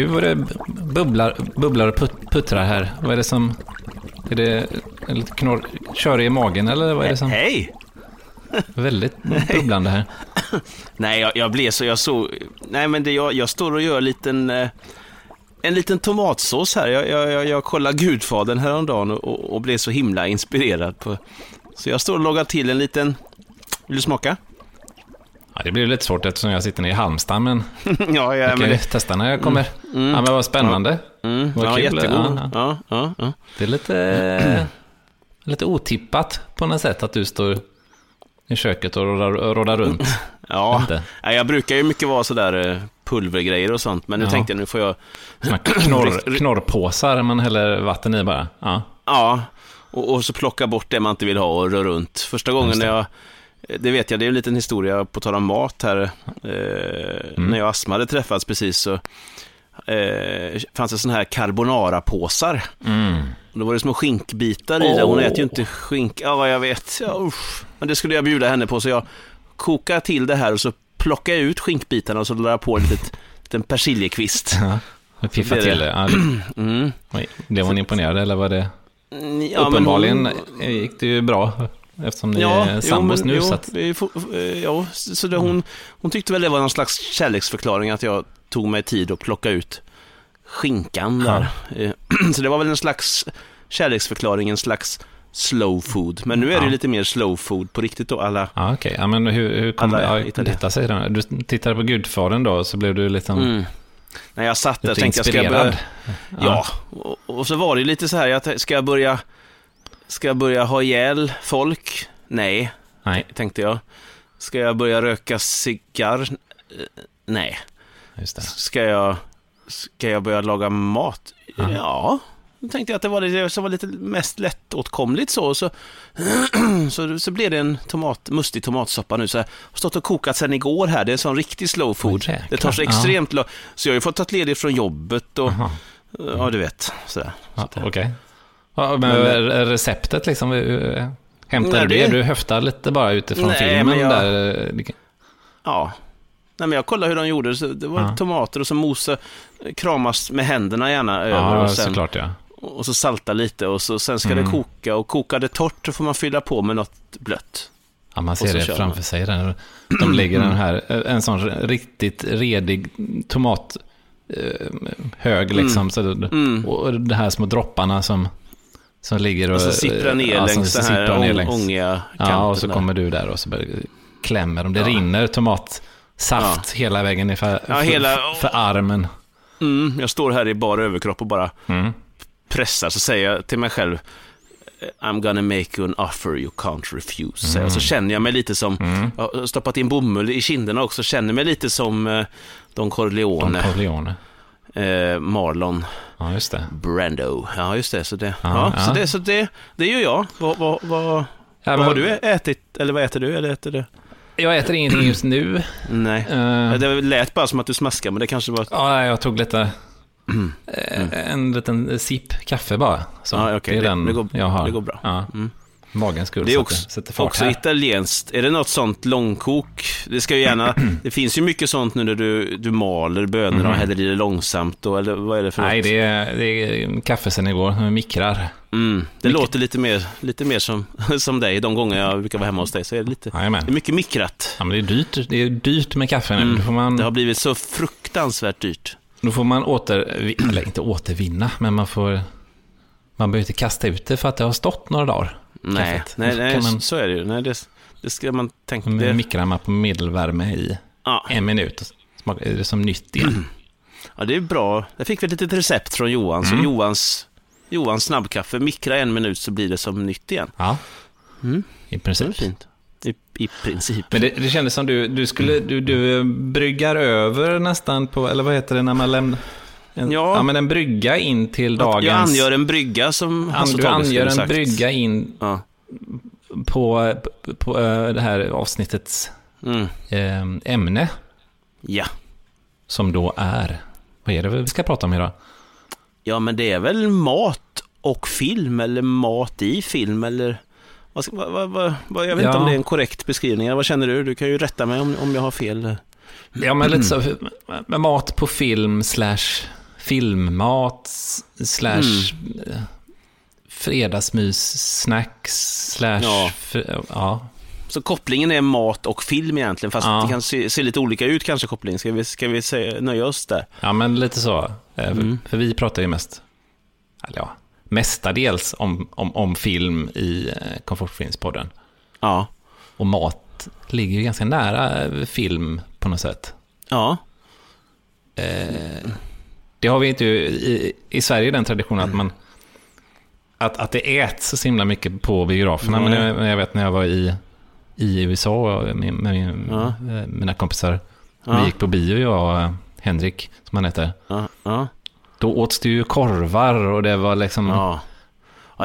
gud vad det bubblar, bubblar och put, puttrar här. Vad är det som... Är det lite knorr, kör i magen eller vad är det som... Hej! Väldigt bubblande här. Nej, jag, jag blev så, jag såg, nej men det, jag, jag står och gör en liten, eh, en liten tomatsås här. Jag, jag, jag, jag kollade Gudfadern häromdagen och, och, och blev så himla inspirerad. På, så jag står och loggar till en liten, vill du smaka? Ja, det blir lite svårt eftersom jag sitter nere i Halmstad, men ja, ja, jag kan ju testa när jag kommer. Ja, men vad spännande. mm, vad ja, kul. jättegod. Ja, Ja, ja. Det är lite, lite otippat på något sätt att du står i köket och råddar, råddar runt. Ja, Inte. Jag brukar ju mycket vara sådär eh, pulvergrejer och sånt, men nu Ja. tänkte jag nu får jag... Knorr, knorrpåsar man häller vatten i bara. Ja. Ja, och, och så plocka bort det man inte vill ha och röra runt. Första gången när jag... Det vet jag, det är en liten historia på tal om mat här. Eh, Mm. När jag och Asma hade träffats precis så eh, fanns det sådana här carbonara-påsar. Mm. Då var det små skinkbitar i det. Hon äter ju inte skink... Ja, jag vet. Ja, usch. Men det skulle jag bjuda henne på, så jag kokade till det här och så plockade jag ut skinkbitarna och så lade jag på en litet, liten persiljekvist. Ja. Och Piffa till det. Ja, det- Mm. blev hon imponerad eller var det? Ja, Uppenbarligen hon- gick det ju bra eftersom ni Ja, är jo, sambos nu. jo, ja, så det, hon, hon tyckte väl det var någon slags kärleksförklaring att jag tog mig tid att plocka ut skinkan där. Eh, Så det var väl en slags kärleksförklaring, en slags slow food. Men nu är det Ja. lite mer slow food på riktigt då, alla... ja, okej. Ja, men hur, hur kom Alla ja, italienare. detta sig? då? Du tittade på Gudfadern då, så blev du liksom Mm. När jag satt där tänkte jag, ska jag börja... Ja, och, och så var det lite så här, jag ska jag börja... Ska jag börja ha ihjäl folk? Nej, Nej, tänkte jag. Ska jag börja röka cigarr? Eh, Nej. just det. Ska jag, ska jag börja laga mat? Ja. Ja. Då tänkte jag att det var det som var lite mest lättåtkomligt så. Så, så, så blev det en tomat, mustig tomatsoppa nu. Så jag har stått och kokat sedan igår här. Det är en sån riktig slow food. Jäklar. det tar så Ja. extremt lång Så jag har ju fått ta ledigt från jobbet och, Jaha. ja du vet. Sådär. Ja, Okej. Ja, men Men- receptet liksom, eh, hämtade Nej, du det-? Du höftar lite bara utifrån Nej, filmen men jag- där. eh, Ja. Nej, men jag kollade hur de gjorde. Så det var Ja. tomater och så mosa, kramas med händerna gärna över. Ja, och sen, såklart ja. Och så salta lite och så, sen ska Mm. det koka och koka det torrt så får man fylla på med något blött. Ja, man ser så det framför man. sig. Där. De lägger den här, eh, en sån riktigt redig tomat hög liksom. Så det, Mm. Och det här små dropparna som, som ligger och... Och så sipprar ner ja, längs den här ner längs- ångiga kanten. Ja, och så där. kommer du där och så klämmer de. Det Ja. rinner tomatsaft hela vägen ner för, Ja, hela- för, för armen. Mm, jag står här i bara överkropp och bara Mm. pressar, så säger jag till mig själv I'm gonna make you an offer you can't refuse. Mm. Så känner jag mig lite som, jag har stoppat in bomull i kinderna också, känner mig lite som eh, Don Don Corleone, Corleone. Eh, Marlon Ja, just det. Brando. Ja, just det. Så det, ja, Ja, Så det, så det, det gör jag. Vad, vad, vad, Ja, vad har du ätit? Eller vad äter du? Eller äter du? Jag äter ingenting just nu. Nej. Eh, Det lät bara som att du smaskade, men det kanske var... Ja, jag tog lite... eh, En liten sipp kaffe bara. Så Ja, okej. Det är Det- den det går- jag har. det går bra. Ja. Mm. Magens skull. Det är så också, sätter också här. italienskt. Är det något sånt långkok? Det ska ju gärna... Det finns ju mycket sånt nu när du, du maler bönorna och häller i det långsamt. Och, eller vad är det för. Nej, något? det är, det är kaffe sen igår. Mikrar. Mm, det låter lite mer, lite mer som, som dig. De gånger jag brukar vara hemma hos dig så är det lite... Det är mycket mikrat. Ja, men det är dyrt. Det är dyrt med kaffe nu. Mm. Då man, Det har blivit så fruktansvärt dyrt. då får man åter... Eller inte återvinna, men man får... Man behöver inte kasta ut det för att det har stått några dagar. Nej, Kaffet. nej, nej kan man- så är det ju. Nej, det, det ska man tänka... Det, mikrar man på medelvärme i ja. en minut. Smakar är det som nytt igen. ja, det är bra. Jag fick vi ett litet recept från Johan. Så Mm. Johans, Johans snabbkaffe, mikra en minut så blir det som nytt igen. Ja, Mm. i Det är princip. fint. I, i princip. Men det, det kändes som du, du skulle, du, du bryggar över nästan på, eller vad heter det när man lämnar, en, Ja. ja. men en brygga in till dagens... Jag angör en brygga som Hasse du angör en sagt. brygga in Ja. på, på, på eh, det här avsnittets Mm. eh, ämne, ja. som då är, vad är det vi ska prata om idag? Ja, men det är väl mat och film, eller mat i film, eller... Vad, vad, vad, vad, jag vet inte Ja. om det är en korrekt beskrivning. Vad känner du? Du kan ju rätta mig om, om jag har fel. Ja, men lite så, med mat på film slash filmmat slash eh, fredagsmys-snacks slash... Ja. fr- ja. Så kopplingen är mat och film egentligen, fast Ja. det kan se, se lite olika ut kanske kopplingen. Ska vi, ska vi säga, nöja oss där? ja, men lite så. Eh, för- Mm. För vi pratar ju mest, eller ja, mestadels om, om, om film i eh, Komfortfilmspodden. Ja. Och mat ligger ju ganska nära eh, film på något sätt. Ja. Det har vi inte i, i Sverige den traditionen att man att, att det äts så himla mycket på biograferna. Men jag, jag vet när jag var i, i USA med, med min, Ja. mina kompisar. Ja. Vi gick på bio, jag och eh, Henrik, som han heter. Ja. Då åts det ju korvar och det var liksom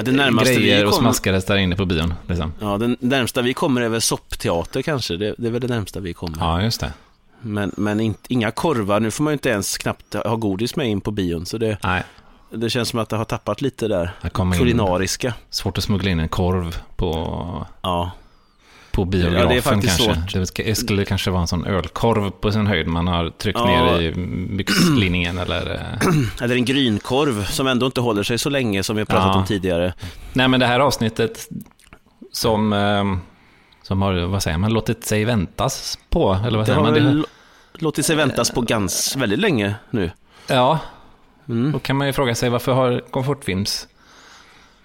det grejer vi och smaskades där inne på bion. Liksom. ja, den närmsta vi kommer är väl soppteater kanske. Det, det är väl det närmsta vi kommer. Ja, just det. Men, men inte, inga korvar. Nu får man ju inte ens knappt ha godis med in på bion. Så det, Nej, det känns som att det har tappat lite där. Kulinariska. Svårt att smuggla in en korv på, Ja. på biografen Ja, det är faktiskt kanske. svårt. Det skulle kanske vara en sån ölkorv på sin höjd man har tryckt Ja. ner i byxlinningen eller... eh, Eller en grynkorv som ändå inte håller sig så länge som vi har pratat Ja. om tidigare. Nej, men det här avsnittet som, eh, som har, vad säger man, låtit sig väntas på, eller vad Det säger man? Det, låtit sig väntas på ganska väldigt länge nu. ja, Mm. då kan man ju fråga sig varför har Komfortfilms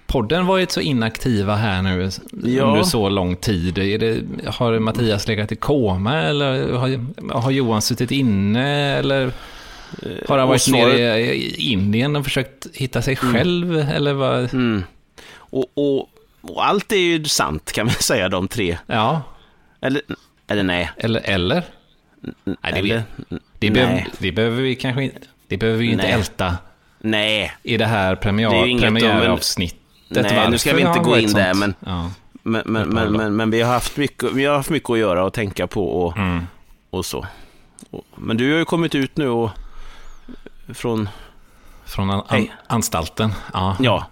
podden varit så inaktiva här nu Ja. under så lång tid? Är det, har Mattias legat i koma eller har, har Johan suttit inne eller har han och varit nere i Indien och försökt hitta sig själv eller vad? Mm. Och, och, och allt är ju sant kan vi säga, de tre. Ja, Eller, eller nej. eller? eller? Nej, det, eller, det, nej. behöver, det behöver vi kanske inte, det behöver vi inte Nej. älta nej. i det här premiär, Det är premiäravsnittet. Nej, nu ska vi inte gå in där, men- Ja. Men, men, men, men, men vi, har haft mycket, vi har haft mycket att göra och tänka på och, Mm. och så. Men du har ju kommit ut nu och från, Från an, an, anstalten. Ja. ja,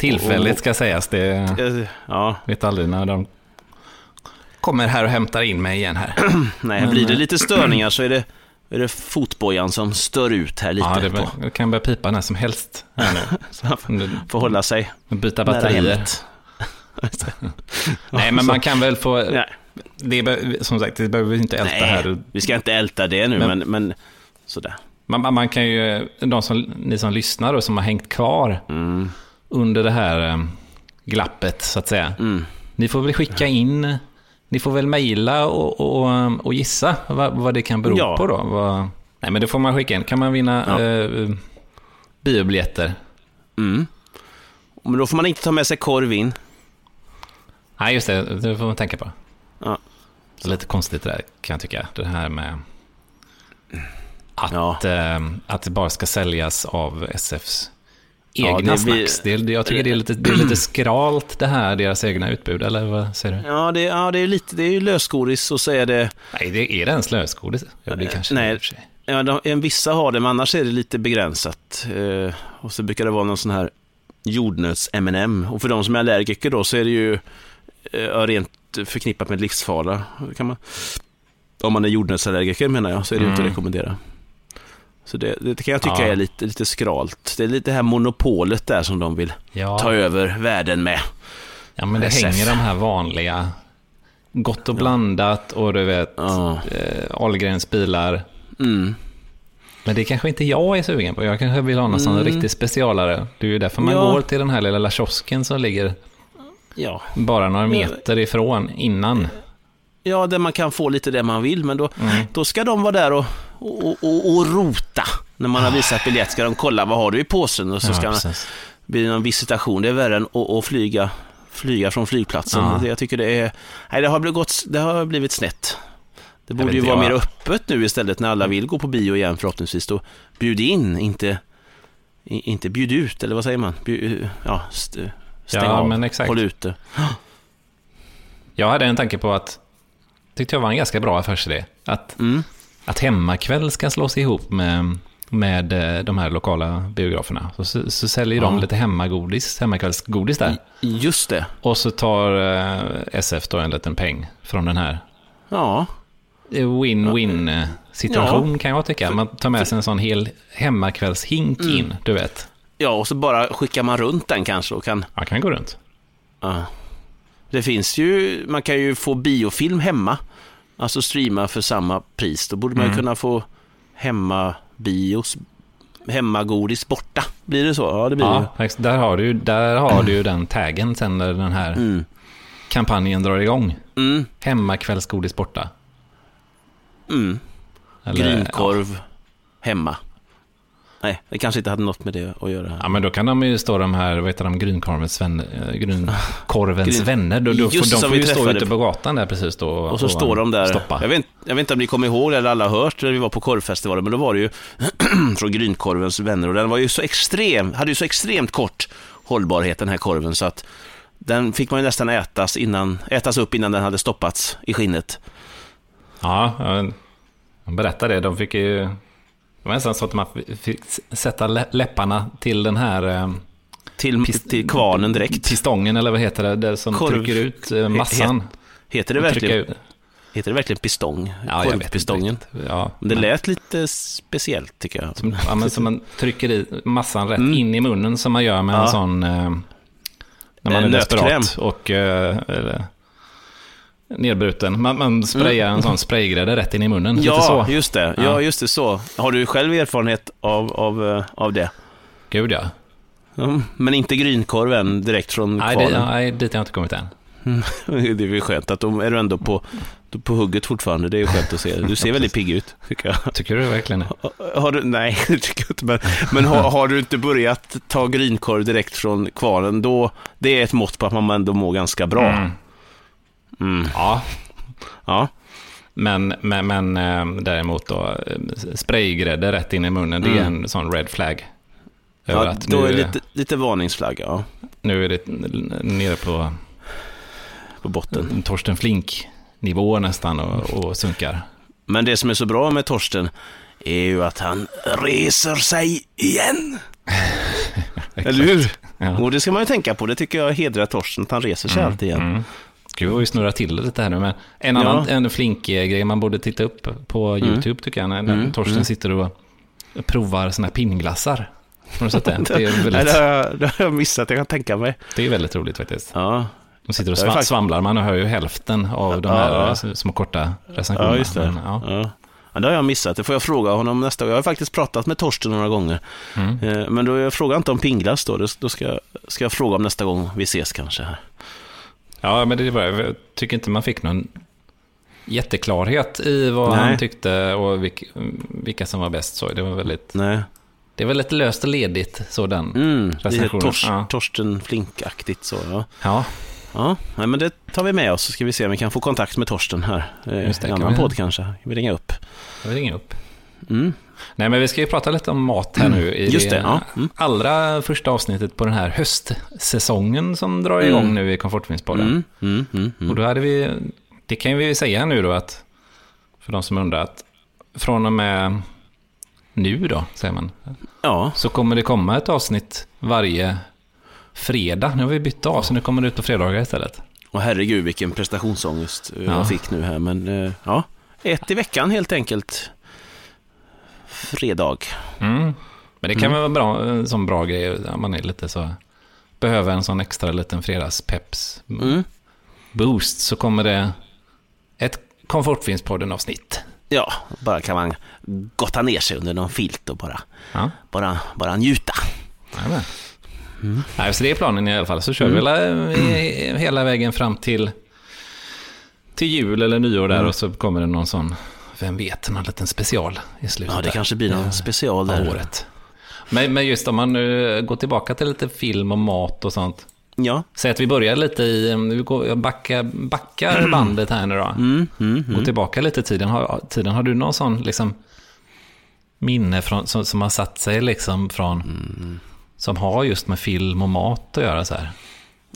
Tillfälligt ska sägas. Det ja, vet aldrig när de kommer här och hämtar in mig igen här. nej, Men, blir det eh, lite störningar så är det, är det fotbojan som stör ut här lite. Ja, det, på, det kan börja pipa när som helst. Här nu. så han får- får hålla sig Byta hemmet. Nej, men man kan väl få... Nej, Det, be- som sagt, det behöver vi inte älta nej, här. vi ska inte älta det nu, Men- men, men sådär. Man, man- man kan ju, de som, ni som lyssnar och som har hängt kvar Mm, under det här eh, glappet, så att säga. mm. Ni får väl skicka in, ni får väl mejla och, och, och gissa vad, vad det kan bero Ja. på då. Vad, nej, men det får man skicka in. Kan man vinna Ja. eh, biobiljetter? Mm. Men då får man inte ta med sig korv in. Nej, just det. Det får man tänka på. Ja. Lite konstigt det där, kan jag tycka. Det här med att, Ja. eh, att det bara ska säljas av SFs Ja, egna blir- snacks. Det, är- jag tycker det är, lite, det är lite skralt det här, deras egna utbud. Eller vad säger du? Ja, det, ja, det är lite, det är ju lösgodis och så är det, Nej, det är det ens lösgodis? Ja, det kanske nej. för sig. ja, de, vissa har det, men annars är det lite begränsat. Eh, och så brukar det vara någon sån här jordnöts M&M Och för de som är allergiker då så är det ju eh, ja, rent förknippat med livsfara. Kan man, om man är jordnötsallergiker menar jag, så är det ju inte Mm. att rekommendera. Så det, det kan jag tycka Ja. är lite, lite skralt. Det är lite det här monopolet där som de vill Ja. ta över världen med. Ja, men det SF. hänger de här vanliga gott och blandat och du vet Ja. eh, Ahlgrens bilar. Mm. Men det kanske inte jag är sugen på. Jag kanske vill ha någon sån Mm. riktig specialare. Det är ju därför man Ja. går till den här lilla kiosken som ligger Ja. bara några meter ifrån innan. ja, där man kan få lite det man vill, men då, Mm. då ska de vara där och, och, och, och rota. När man har visat biljett ska de kolla vad har du i påsen och så Ja, ska precis. blir det någon visitation. Det är värre än att, att flyga, flyga från flygplatsen. Ja. Det, jag tycker det är... Nej, det har blivit, det har blivit snett. Det borde ju vara jag. mer öppet nu istället när alla vill gå på bio igen förhoppningsvis. Då bjud in, inte, inte bjud ut, eller vad säger man? Bjud, ja, st, stäng Ja, av, men exakt. håll ute. Jag hade en tanke på att, tyckte jag var en ganska bra affärsidé, att, Mm. Att hemmakväll ska slås ihop med, med eh, de här lokala biograferna. Så, så, så säljer de Ja. lite hemmagodis, hemmakvällsgodis där. Just det. Och så tar eh, SF då en liten peng från den här. Ja, win-win situation kan jag tycka. Man tar med sig en sån hel hemmakvällshink Mm. in, du vet. Ja, och så bara skickar man runt den kanske och kan... Jag kan gå runt. Ja. Det finns ju, man kan ju få biofilm hemma. Alltså streama för samma pris. Då borde man Mm. kunna få hemmabios, hemmagodis borta. Blir det så? Ja, det blir det Ja, faktiskt, där har du, där har du den taggen sen när den här. Mm. kampanjen drar igång. Mm. Hemmakvällsgodis borta. Mm. Eller- Grynkorv hemma. Nej, det kanske inte hade något med det att göra. Ja, men då kan de ju stå de här, vad heter de, grynkorvens, vän, eh, grynkorvens Gryn- vänner. Då, då, får, Just de får ju stå ute på- gatan där precis då. Och så står de där. Stoppa. Jag vet, jag vet inte om ni kommer ihåg eller alla har hört när vi var på korvfestivalen, men då var det ju från Grynkorvens vänner och den var ju så extrem, hade ju så extremt kort hållbarhet den här korven så att den fick man ju nästan ätas, innan, ätas upp innan den hade stoppats i skinnet. Ja, ja, de berättade det. De fick ju... Det var nästan så att man fick sätta lä- läpparna till den här... eh, Till, till kvarnen direkt. Till stången, eller vad heter det? Det som Korv- trycker ut eh, massan. Heter det verkligen, heter det verkligen pistong? Ja, Korvpistongen? Ja, Men det men- lät lite speciellt tycker jag. Som, ja, men som man trycker i massan rätt Mm. in i munnen som man gör med Ja. en sån... Eh, när man En är nötkräm. desperat och... Eh, eller, nedbruten. Man, man sprayar en sån spraygrädde rätt in i munnen. Ja, så. just det. Ja. Ja. just det så. Har du själv erfarenhet av, av, eh, av det? Gud ja. Mm, Men inte grynkorven direkt från Nej, det, kvarnen? nej, dit har jag inte kommit än. Det är väl skönt att de är du ändå på, på hugget fortfarande. Det är ju skönt att se. Du ser väldigt pigg ut, tycker jag. Tycker du verkligen det? Har du, nej, det tycker jag inte. Men, men har, har du inte börjat ta grynkorv direkt från kvarnen, då det är ett mått på att man ändå mår ganska bra. Mm. Mm. Ja, Ja. men, men, men eh, däremot då, spraygrädde rätt in i munnen, det är Mm. en sån red flag. Ja, då är lite, lite varningsflagga ja, nu är det nere på på botten. Torsten Flink-nivå nästan och, och sunkar. Men det som är så bra med Torsten är ju att han reser sig igen. Eller hur? Ja. Och det ska man ju tänka på. Det tycker jag hedrar Torsten, att han reser sig alltid igen. Mm. Gud, vi har ju snurrat till det lite här nu, men en Ja. annan en flink-grej man borde titta upp på YouTube tycker jag, när Mm, Torsten mm. sitter och provar såna här pinnglassar. Har du sett det? Det är väldigt, det, har jag, det har jag missat, jag kan tänka mig. det är väldigt roligt faktiskt. Ja, De sitter och sva- svamlar, man hör ju hälften av de Ja, här ja. eh, små korta recensionerna. ja just det. Men, ja. Ja. Det har jag missat. Det får jag fråga honom nästa gång. Jag har faktiskt pratat med Torsten några gånger. Mm. Eh, Men då jag frågar inte om pingglass då. Då ska, jag- ska jag fråga om nästa gång vi ses kanske. Här. Ja, men det bra. Jag tycker inte man fick någon jätteklarhet i vad Nej. han tyckte och vilka, som var bäst. Så det var väldigt, Nej. det var lite löst och ledigt, så den. Mm, Recensionen, tors, ja. Torsten Flink-aktigt så. Ja. Ja, Ja, men det tar vi med oss så ska vi se om vi kan få kontakt med Torsten här. Eh, Just det, I annan vi- podd kanske. Vi ringer upp. jag ringer upp. Mm. Nej, men vi ska ju prata lite om mat här nu. I Just det, ja. Mm. allra första avsnittet på den här höstsäsongen som drar Mm. igång nu i Komfortfinspodden. Mm, mm, mm, mm. Och då hade vi, det kan vi säga nu då att, för de som undrar, att från och med nu då, säger man, Ja, så kommer det komma ett avsnitt varje fredag. Nu har vi bytt av, så nu kommer det ut på fredagar istället. och herregud vilken prestationsångest eh, Ja. jag fick nu här. Men eh, ja, ett i veckan helt enkelt. Fredag. Mm. Men det kan Mm. vara bra, en sån bra grej, om man är lite så, behöver en sån extra liten fredagspeps Mm. boost, så kommer det ett Komfortfinspodden-avsnitt. Ja, bara kan man gotta ner sig under någon filt och bara, Ja. bara, bara njuta. Jajamän. Nej, så det är planen i alla fall. Så kör vi hela, eh, hela vägen fram till, till jul eller nyår där och så kommer det någon sån, vem vet, någon liten special i slutet Ja, det kanske blir någon special där. året. Men, men just om man nu går tillbaka till lite film och mat och sånt. Ja. Säg att vi börjar lite i, vi går, backar, backar bandet här nu då. Mm, mm, Gå mm. tillbaka lite i tiden. Har, tiden. har du någon sån liksom, minne från, som, som har satt sig liksom från, Mm. som har just med film och mat att göra så här?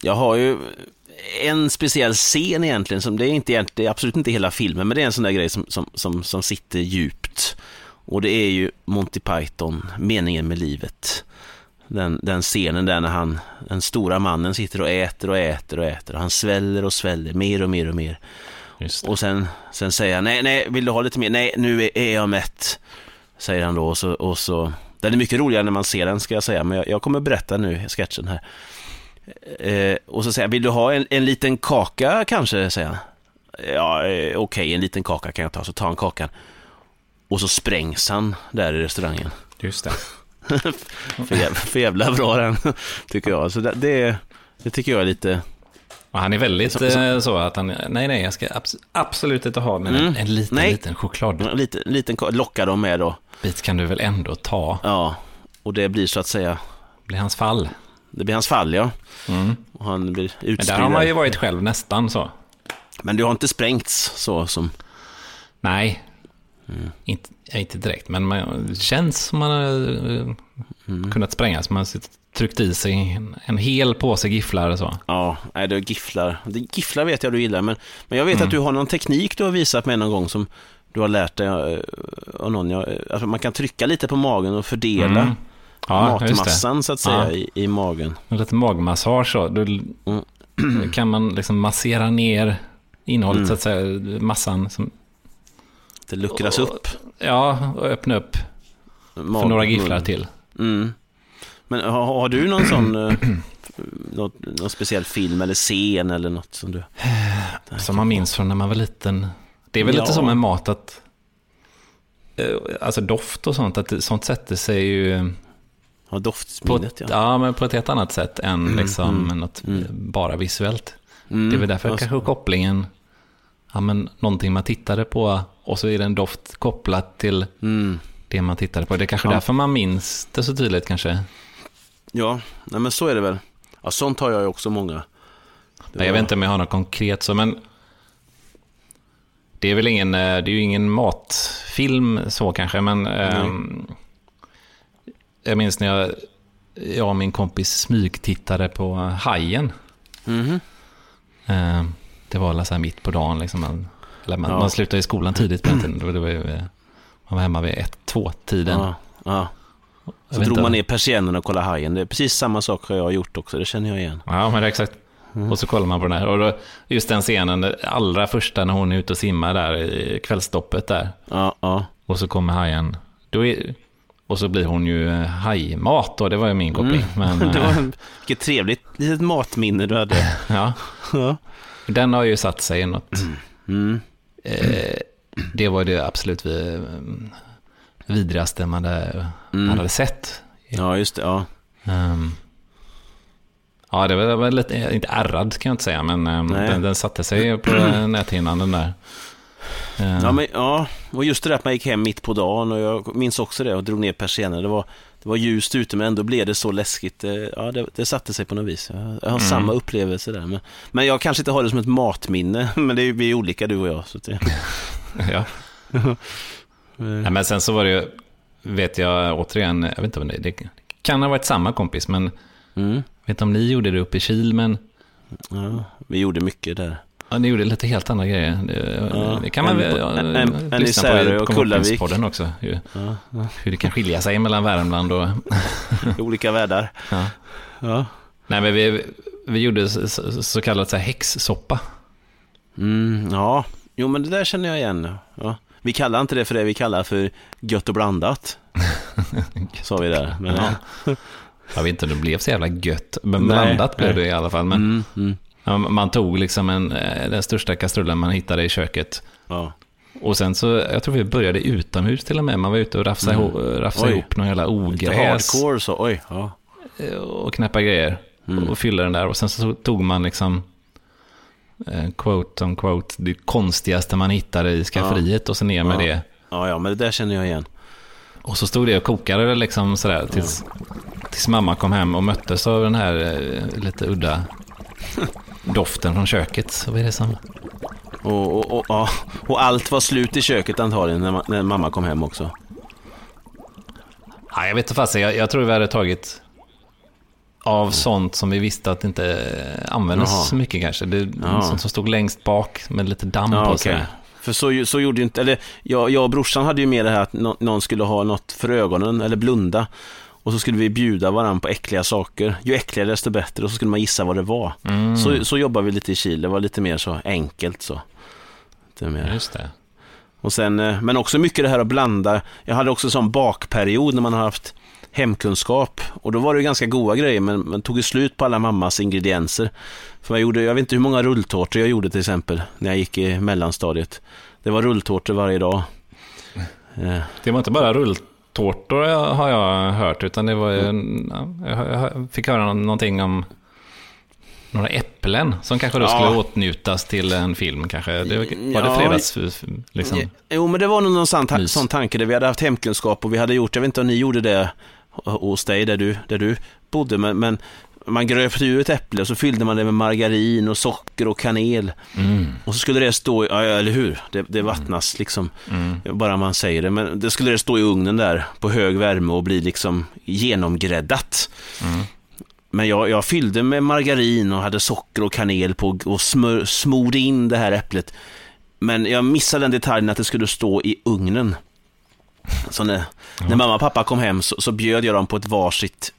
Jag har ju en speciell scen egentligen, som det är, inte, egent- det är absolut inte hela filmen, men det är en sån där grej som, som, som, som sitter djupt. Och det är ju Monty Python, Meningen med livet. Den, den scenen där när han, den stora mannen sitter och äter och äter och äter och han sväller och sväller mer och mer och mer. Och sen, sen säger han, nej, nej, vill du ha lite mer? Nej, nu är, är jag mätt. Säger han då och så, och så. Den är mycket roligare när man ser den ska jag säga, men jag, jag kommer berätta nu sketchen här. Eh, och så säger han, vill du ha en, en liten kaka kanske? Säger han. Ja, eh, okej, en liten kaka kan jag ta. Så tar han kakan. Och så sprängs han där i restaurangen. Just det. för, jävla, för jävla bra den, tycker jag. Så det, det, det tycker jag är lite... Och han är väldigt Så- så- eh, så att han, nej nej, jag ska abs- absolut inte ha, men Mm. en, en liten, Nej. liten chokladbit Lite, liten, ka- lockar de med då. kan du väl ändå ta? Ja, och det blir så att säga, blir hans fall. Det blir hans fall ja. Mm. Och han blir Men utspridd. där har man ju varit själv nästan så. Men du har inte sprängts så som... Nej, Mm. inte, inte direkt, men man, det känns som man har eh, Mm. kunnat sprängas. Man har tryckt i sig en, en hel påse gifflar och så. Ja, nej, det är gifflar. Det, gifflar vet jag du gillar, men, men jag vet Mm. att du har någon teknik du har visat mig någon gång som du har lärt dig eh, av någon. Jag, alltså man kan trycka lite på magen och fördela Mm. Ja, matmassan så att säga Ja. i, i magen. En liten magmassage så. Då Mm. kan man liksom massera ner innehållet, Mm. så att säga, massan. Som, Det luckras upp. ja, och öppna upp för magen. några gifflar till. Mm. Men har, har du någon sån, eh, något, någon speciell film eller scen eller något som du... Som man minns från när man var liten. Det är väl Ja. lite som med mat att... eh, Alltså doft och sånt, att sånt sätter sig ju På, doftminnet ja. ja. men på ett helt annat sätt än Mm, liksom mm, något mm. bara visuellt. Mm, Det är väl därför alltså, kanske kopplingen, ja men någonting man tittade på och så är det en doft kopplat till Mm. det man tittade på. Det är kanske Ja. därför man minns det så tydligt kanske. Ja, nej men så är det väl. Ja, sånt har jag ju också många. Det Nej, jag var- vet inte om jag har något konkret så, men det är väl ingen, eh, det är ju ingen matfilm så kanske, men ehm, jag minns när jag, jag och min kompis smygtittade på Hajen. Mhm. Ehm, det var så här mitt på dagen, liksom man, eller man, Ja. man slutade i skolan tidigt på den tiden. Det var, ju, eh, man var hemma vid ett, två tiden. Ja, ja. Så drog inte. man ner persiennerna och kollade hajen. Det är precis samma sak har jag gjort också, det känner jag igen. Ja, men det är exakt. Mm. Och så kollar man på den här. Och då, just den scenen, allra första när hon är ute och simmar där i kvällstoppet där. Ja, ja. Och så kommer hajen. Då är, och så blir hon ju eh, hajmat då, det var ju min koppling. Men, Mm. det var eh, en, vilket trevligt litet matminne du hade. ja, Ja. den har ju satt sig i något. Mm. Eh, det var det absolut vi, eh, vidrigaste man hade, Mm. man hade sett. ja, just det. Ja. Ehm, ja, det var, det var lite, inte ärrad kan jag inte säga, men ehm, den, den satte sig på näthinnan den där. Ja, men, ja, och just det där att man gick hem mitt på dagen och jag minns också det och drog ner persiennerna. Det var, det var ljust ute men ändå blev det så läskigt. Eh, Ja, det, det satte sig på något vis. Jag, jag har Mm. samma upplevelse där. Men, men jag kanske inte har det som ett matminne, men det är, vi är olika du och jag. Så det, ja. Nej, men sen så var det ju, vet jag återigen, jag vet inte om det, det kan ha varit samma kompis, men mm, vet inte om ni gjorde det uppe i Kil, men ja, vi gjorde mycket där. Ja, ni gjorde lite helt andra grejer. Det, Ja, det kan man en ja, en- en- lyssna på i och Kullavik. podden också. Hur, Ja, ja. hur det kan skilja sig mellan Värmland och... Olika världar. Ja. Nej, men vi, vi gjorde så, så, kallad så här häxsoppa. Mm, ja, jo men det där känner jag igen. Ja. Vi kallar inte det för det vi kallar för gött och blandat. Sa vi där. Men, Ja. Jag vet inte om det blev så jävla gött, men Nej, blandat blev det i alla fall. Men mm, mm, man tog liksom en, eh, den största kastrullen man hittade i köket. ja. Och sen så, jag tror vi började utomhus till och med. Man var ute och rafsade, Mm. ihop, rafsade Oj. ihop någon jävla ogräs hardcore så, oj. Ja. eh, och knäppa grejer. Mm. Och fyllde den där. Och sen så tog man liksom, eh, quote on quote, det konstigaste man hittade i skafferiet och så ner med Ja. det. ja, ja, men det där känner jag igen. Och så stod det och kokade liksom sådär tills, tills mamma kom hem och möttes av den här eh, lite udda doften från köket. Så är det som... Och, och, och, och allt var slut i köket antagligen när, när mamma kom hem också. Ja, jag vet inte fast, jag, jag tror vi hade tagit av sånt som vi visste att inte eh, användes Jaha. så mycket kanske. Det, Ja. Sånt som stod längst bak med lite damm Ja, på sig. För så, så gjorde ju inte, eller jag, jag och brorsan hade ju med det här att nå- någon skulle ha något för ögonen eller blunda. Och så skulle vi bjuda varandra på äckliga saker. Ju äckligare desto bättre och så skulle man gissa vad det var. Mm. Så, så jobbar vi lite i Chile, det var lite mer så enkelt så. numera. Just det. Och sen, eh, men också mycket det här att blanda. Jag hade också en sån bakperiod när man har haft hemkunskap. Och då var det ju ganska goda grejer, men man tog ju slut på alla mammas ingredienser. För jag gjorde, jag vet inte hur många rulltårtor jag gjorde till exempel, när jag gick i mellanstadiet. Det var rulltårtor varje dag. Det var inte bara rulltårtor har jag hört, utan det var ju, ja, jag fick höra någonting om några äpplen som kanske då Ja. skulle åtnjutas till en film kanske. Det, var det Ja. fredags, liksom? Jo, men det var nog någon sån, ta- sån tanke där vi hade haft hemkunskap och vi hade gjort, jag vet inte om ni gjorde det hos dig där du, där du bodde, men, men man gröpte ur ett äpple och så fyllde man det med margarin och socker och kanel. Mm. Och så skulle det stå, ja, eller hur? Det, det vattnas liksom, Mm. bara man säger det. Men det skulle det stå i ugnen där på hög värme och bli liksom genomgräddat. Mm. Men jag, jag fyllde med margarin och hade socker och kanel på och smör, smorde in det här äpplet. Men jag missade den detaljen att det skulle stå i ugnen. Så när, när mamma och pappa kom hem så, så bjöd jag dem på ett varsitt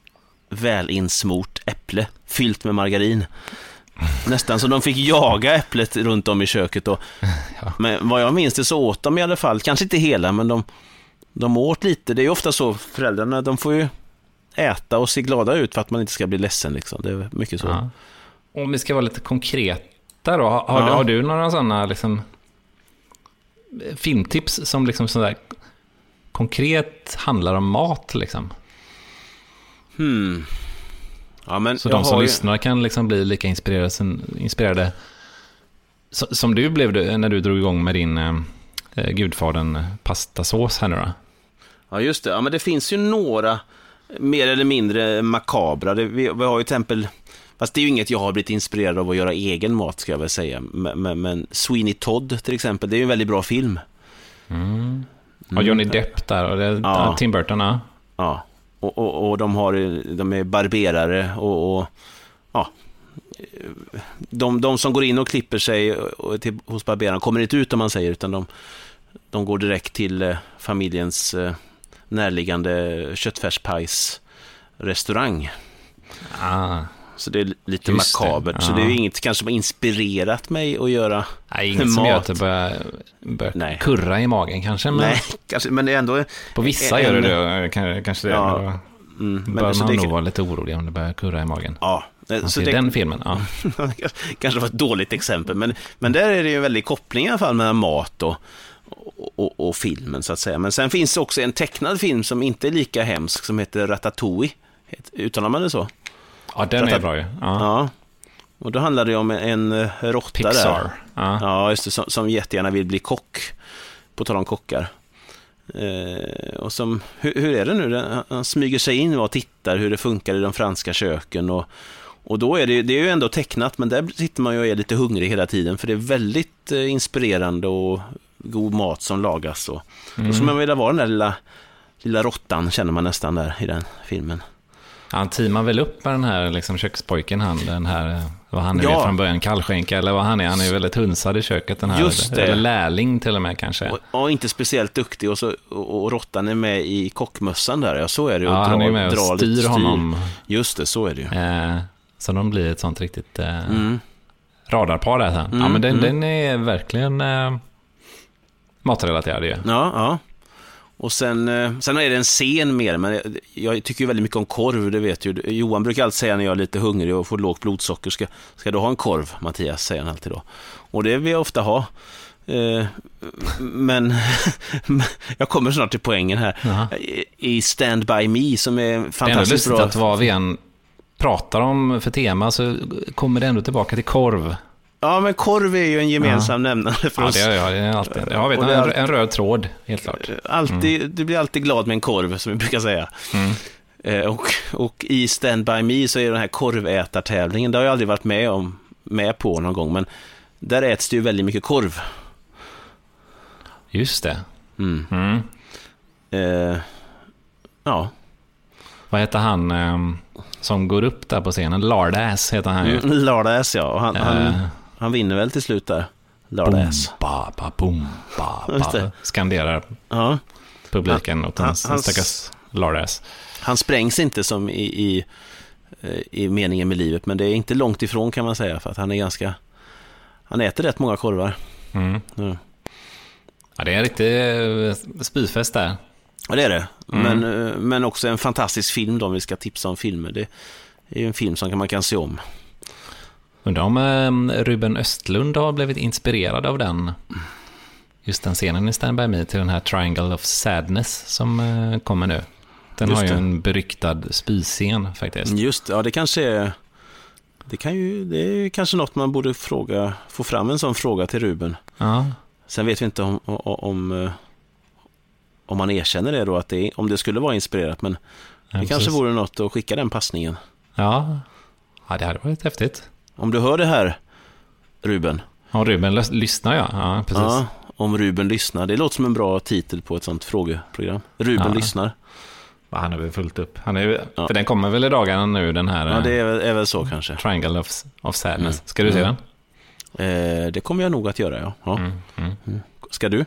välinsmort äpple fyllt med margarin. Nästan så de fick jaga äpplet runt om i köket. Och, Ja. Men vad jag minns det så åt de i alla fall, kanske inte hela, men de, de åt lite. Det är ofta så, föräldrarna, de får ju äta och se glada ut för att man inte ska bli ledsen. Liksom. Det är mycket så. Ja. Om vi ska vara lite konkreta då, har, har, Ja. har du några sådana liksom, filmtips som liksom sådär konkret handlar om mat? Liksom? Hmm. Ja, men Så de som ju- lyssnar kan liksom bli lika inspirerade, inspirerade so- som du blev när du drog igång med din eh, eh, Gudfadern pastasås här nu då. Ja, just det. Ja, men det finns ju några mer eller mindre makabra. Det, vi, vi har ju till exempel, fast det är ju inget jag har blivit inspirerad av att göra egen mat, ska jag väl säga. Men, men, men Sweeney Todd till exempel, det är ju en väldigt bra film. Och Johnny Depp där och det, Mm. Ja. Tim Burton, ja. Ja, och, och, och de, har, de är barberare och, och ja, de, de som går in och klipper sig eh, till, hos barberaren kommer inte ut om man säger, utan de, de går direkt till eh, familjens eh, närliggande köttfärspajsrestaurang. Ah. Så det är lite Just det, makabert. Så ja. det är ju inget kanske som har inspirerat mig att göra. Nej, inget som Mat. gör att det börjar, börjar Nej. kurra i magen kanske. Men Nej, kanske, men det är ändå... På vissa en- gör det det, kan- kanske det. Ja, Ja, Mm, då bör men, så man det, nog vara lite orolig om det börjar kurra i magen. ja, eh, Man så ser det, den filmen, ja. kanske var ett dåligt exempel, men, men där är det ju en väldig koppling i alla fall mellan mat och, och, och, och filmen så att säga. Men sen finns det också en tecknad film som inte är lika hemsk som heter Ratatouille. Uttalar man det så? Ja, den är bra ju. Ja. Ja. Och då handlar det om en eh, råtta där. Pixar. Ja. Ja, just det, som, som jättegärna vill bli kock. På tal om kockar. Eh, och som, hur, hur är det nu? Han smyger sig in och tittar hur det funkar i de franska köken. Och, och då är det, det är ju ändå tecknat, men där sitter man ju och är lite hungrig hela tiden. För det är väldigt eh, inspirerande och god mat som lagas. Och, Då skulle man vilja vara den där lilla, lilla råttan, känner man nästan där i den filmen. Han teamar väl upp med den här liksom, kökspojken, han, den här, eh, vad han nu Ja. är från början, kallskänka eller vad han är. Han är väldigt hunsad i köket, den här. Just det. Eller lärling till och med kanske. Och, och inte speciellt duktig och, så, och, och råttan är med i kockmössan där, ja så är det. Och Ja, han är med och lite styr honom. Just det, så är det ju. Eh, så de blir ett sånt riktigt eh, Mm. radarpar där sen. ja, Mm, men den, mm. den är verkligen eh, matrelaterad ju. Ja, ja. Och sen, eh, sen är det en scen mer, men jag, jag tycker ju väldigt mycket om korv, det vet ju. Johan brukar alltid säga när jag är lite hungrig och får lågt blodsocker, ska, ska du ha en korv, Mattias, säger han alltid då. Och det vill jag ofta ha. Eh, men jag kommer snart till poängen här. Jaha. I- Stand By Me, som är Det är ändå fantastiskt lustigt bra. att vad vi än pratar om för tema så kommer det ändå tillbaka till korv. Ja, men korv är ju en gemensam nämnare för Ja, oss. det, är- ja, det är alltid. Jag vet, en, är- en röd tråd, helt klart. Alltid, Du blir alltid glad med en korv, som vi brukar säga. Mm. Eh, Och, och i Stand By Me så är den här korvätartävlingen, det har jag aldrig varit med, om, med på någon gång, men där äts det ju väldigt mycket korv. Just det. Mm. Mm. Eh, ja, Vad heter han eh, som går upp där på scenen? Lardass heter han ju. mm. Lardass ja, och han, Eh, han vinner väl till slut där. boom, Lardass. ba, ba, boom, ba, ba, skanderar Ja, publiken åt han- en hans- stackars Lardass. han sprängs inte som i, i, eh, i meningen med livet, men det är inte långt ifrån kan man säga, för att han är ganska... Han äter rätt många korvar. Mm. Ja. Ja, det är en riktig eh, spyfest där. Ja, det är det. Men, eh, men också en fantastisk film då, om vi ska tipsa om filmer. Det är ju en film som man kan se om. Undrar om eh, Ruben Östlund har blivit inspirerad av den. Just den scenen i Stand By Me till den här Triangle of Sadness som eh, kommer nu. Den Just har ju det. en beryktad spyscen faktiskt. Just ja det kanske är... Det, kan ju, det är kanske något man borde fråga, få fram en sån fråga till Ruben. Ja, Sen vet vi inte om, om, om, eh, om man erkänner det då, att det, om det skulle vara inspirerat. Men ja, det kanske precis. vore något att skicka den passningen. Ja. ja, det hade varit häftigt. Om du hör det här, Ruben. Om Ruben lys- lyssnar ja. Ja, precis. Ja, om Ruben lyssnar. Det låter som en bra titel på ett sånt frågeprogram. Ruben Ja. lyssnar. Han har väl fullt upp. Han är, Ja. För den kommer väl i dagarna nu, den här Ja, eh, det är, väl- är väl så kanske. Triangle of, of Sadness. Mm. Ska du se Mm. den? Eh, det kommer jag nog att göra, ja. ja. Mm. Mm. Ska du?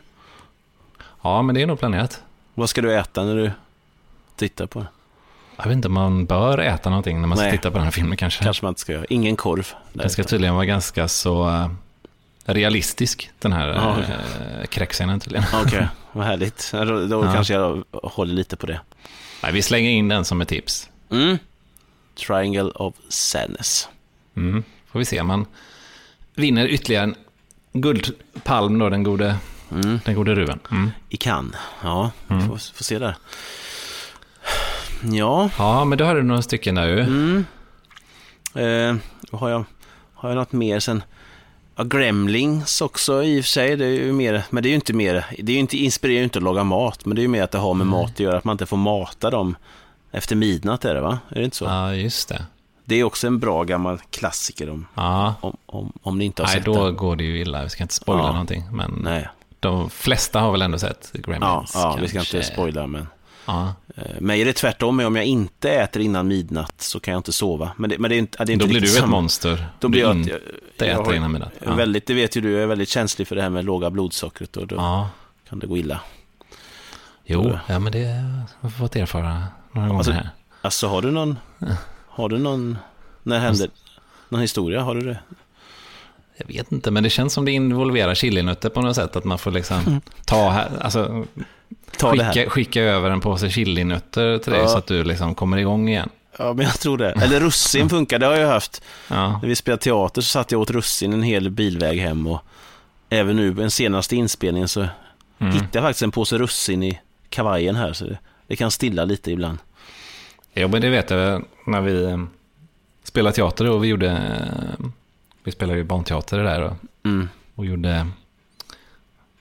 Ja, men det är nog planerat. Vad ska du äta när du tittar på den? Jag vet inte om man bör äta någonting när man ska Nej. titta på den här filmen kanske. Kanske man inte ska göra. Ingen korv. Den ska tydligen vara ganska så eh, realistisk, den här Ja, okej. kräkscenen tydligen. Okej, vad härligt. Då Ja. kanske jag håller lite på det. Nej, vi slänger in den som ett tips. Mm. Triangle of Sadness. Mm. Får vi se om man vinner ytterligare en guldpalm då, den gode, Mm. den gode Ruben. Mm. I Cannes. Ja, Mm. får, får se där. Ja, Ja, men då har du några stycken där ju. mm. eh, har, jag, har jag något mer sen? Ja, Gremlings också i och för sig, det är ju mer, men det är ju inte mer, det är ju inte, inspirerar ju inte att laga mat, men det är ju mer att det har med mat att göra, att man inte får mata dem efter midnatt är det va? Är det inte så? Ja, just det. Det är också en bra gammal klassiker om, Ja, om, om, om ni inte har nej, sett då den. går det ju illa. Vi ska inte spoila Ja. någonting. Men Nej, de flesta har väl ändå sett ja, Gremlins. ja vi ska inte spoila men Ja. eh, mig är det tvärtom, om jag inte äter innan midnatt så kan jag inte sova. Men det, men det är inte, det är inte Då blir du ett samma. monster. Då blir jag, inte jag, jag äter innan midnatt. Ja. Väldigt, det vet ju du, jag är väldigt känslig för det här med låga blodsockret och då ja. kan det gå illa. Jo, ja, men det har jag fått erfara några gånger Alltså, här. Alltså har du någon, har du någon, när hände, någon historia, har du det? Jag vet inte, men det känns som det involverar chilinötter på något sätt. Att man får liksom ta, här, alltså, Ta skicka, skicka över en påse chilinötter till dig Ja. så att du liksom kommer igång igen. Ja, men jag tror det. Eller russin funkar, det har jag haft. Ja, När vi spelade teater så satt jag åt russin en hel bilväg hem och även nu, den senaste inspelningen så mm. hittade jag faktiskt en påse russin i kavajen här så det, det kan stilla lite ibland. Jo, men det vet jag när vi eh, spelade teater och vi gjorde, eh, vi spelade ju barnteater där och, Mm. och gjorde,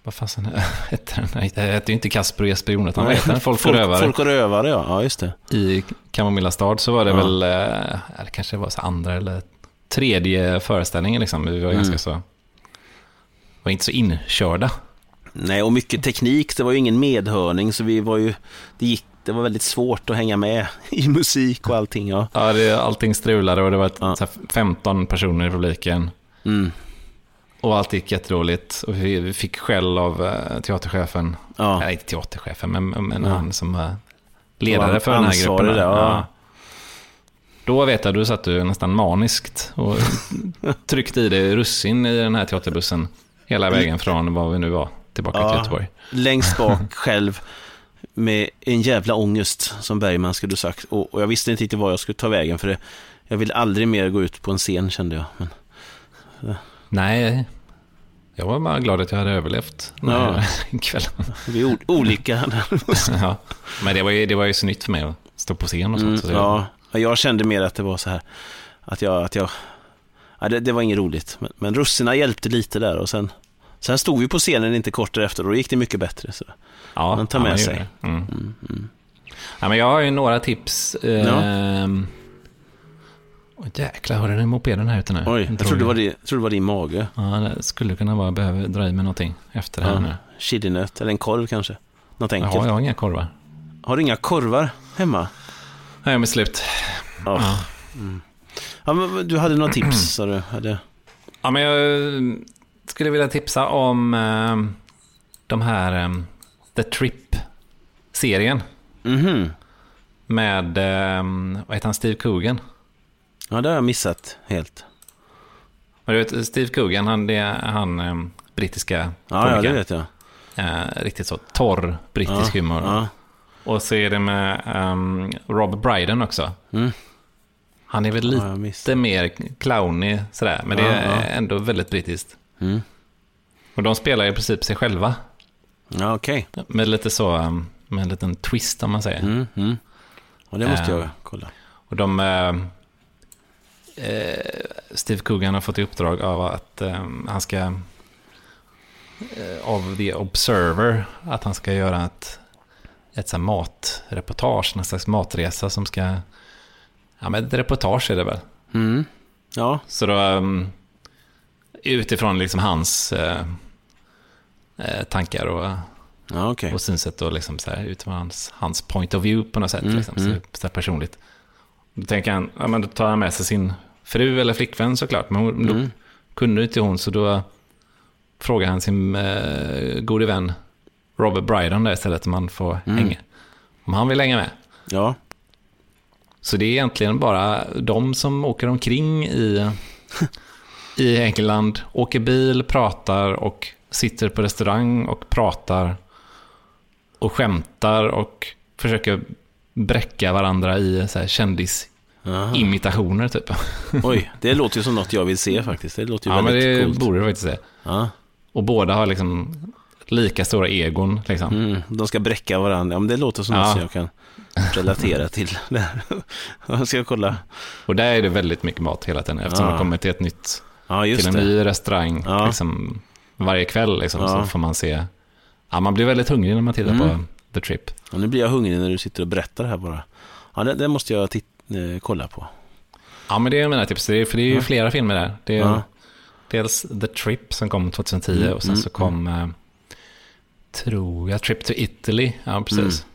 vad fasen hette den? Nej, Det hette ju inte Kasper och Jesper Jonathan, vad heter den? Folk och rövare. Folk och rövare, ja. ja just det. I Kamomilla stad så var det Ja. väl, eh, det kanske var så andra eller tredje föreställningen liksom. Vi var Mm. ganska så, var inte så inkörda. Nej, och mycket teknik. Det var ju ingen medhörning så vi var ju, det gick, det var väldigt svårt att hänga med i musik och allting. Ja. Ja, det, allting strulade och det var ett, Ja. så här 15 personer i publiken. Mm. Och allt gick jättedåligt. Och vi, fick skäll av eh, teaterchefen. Ja. Nej, inte teaterchefen, men, men Ja. han som var ledare Var för den här gruppen. där, ja. Då vet jag, du satt du nästan maniskt och tryckte i dig russin i den här teaterbussen. Hela vägen från var vi nu var, tillbaka Ja. till Göteborg. Längst bak själv med en jävla ångest som Bergman skulle sagt. Och, och jag visste inte riktigt var jag skulle ta vägen för det. Jag vill aldrig mer gå ut på en scen kände jag. Men, Nej, jag var bara glad att jag hade överlevt här kvällen. vi är olika. ja. Men det var, ju, det var ju så nytt för mig att stå på scen och sånt. Mm, så ja, jag kände mer att det var så här. Att jag, att jag ja, det, det var inget roligt. Men, men russina hjälpte lite där och sen, sen stod vi på scenen inte kort därefter och då gick det mycket bättre. Så. ja, man tar med gör sig. Mm. Mm, mm. Ja, men jag har ju några tips. Ja. Åh, jäklar, har du en mopeden här ute nu? Oj, jag trodde, det var jag trodde det var din mage. Ja, det skulle kunna vara, behöver dra i mig någonting efter det här Ja. nu. Chilinöt eller en korv kanske. Något enkelt. Jaha, jag har inga korvar. Har du inga korvar hemma? Nej, men slut. Ja. Ja. Ja, men du hade några tips, sa du? Hade... Ja, men jag eh, skulle vilja tipsa om eh, de här eh, The Trip-serien Mhm. med, eh, vad heter han, Steve Coogan. Ja, det har jag missat helt. Och du vet, Steve Coogan, han, det är han eh, brittiska Ja, ja det vet jag. Eh, riktigt så torr brittisk ja, humor. Ja. Och så är det med ehm, Rob Brydon också. Mm. Han är väl Ja, lite missade. mer clownig sådär, men det Ja, är ja. ändå väldigt brittiskt. Mm. Och de spelar i princip sig själva. Ja, okej. Med lite så, ehm, med en liten twist om man säger. Mm. Mm. Ja, det måste Eh. jag kolla. Och de... Eh, Steve Coogan har fått i uppdrag av att eh, han ska... Eh, av The Observer, att han ska göra ett, ett så matreportage, någon slags matresa som ska... Ja, men ett reportage är det väl. Mm. Ja, Så då... ehm, utifrån liksom hans eh, eh, tankar och, ja okej. och synsätt och liksom så här, utifrån hans, hans point of view på något sätt. Mm, liksom, mm. så, så här personligt. Då tänker han, ja men då tar han med sig sin fru eller flickvän såklart. Men hon, då Mm. kunde inte hon, så då frågar han sin eh, gode vän Robert Brydon där istället om han får Mm. hänga. Om han vill hänga med. Ja, Så det är egentligen bara de som åker omkring i, i England, åker bil, pratar och sitter på restaurang och pratar och skämtar och försöker bräcka varandra i så här kändisimitationer Aha. typ. Oj, det låter ju som något jag vill se faktiskt. Det låter ju Ja, men väldigt det coolt. borde det faktiskt säga. Ja. Och båda har liksom lika stora egon. Liksom. Mm, de ska bräcka varandra. Ja, men det låter som Ja. något jag kan relatera till. Jag ska kolla. Och där är det väldigt mycket mat hela tiden eftersom Ja. de kommer till ett nytt Ja, till en det. ny restaurang Ja. liksom, varje kväll. Liksom. Så får man se. Ja, man blir väldigt hungrig när man tittar Mm. på The Trip. Nu blir jag hungrig när du sitter och berättar det här bara. Ja, det, det måste jag tit- eh, kolla på. Ja, men det är mina tips. Det är, för det är ju Ja. flera filmer där. Det är Ja. dels The Trip som kom 2010 Mm, och sen mm, så kom, eh, tror jag, Trip to Italy. Ja, precis. Mm.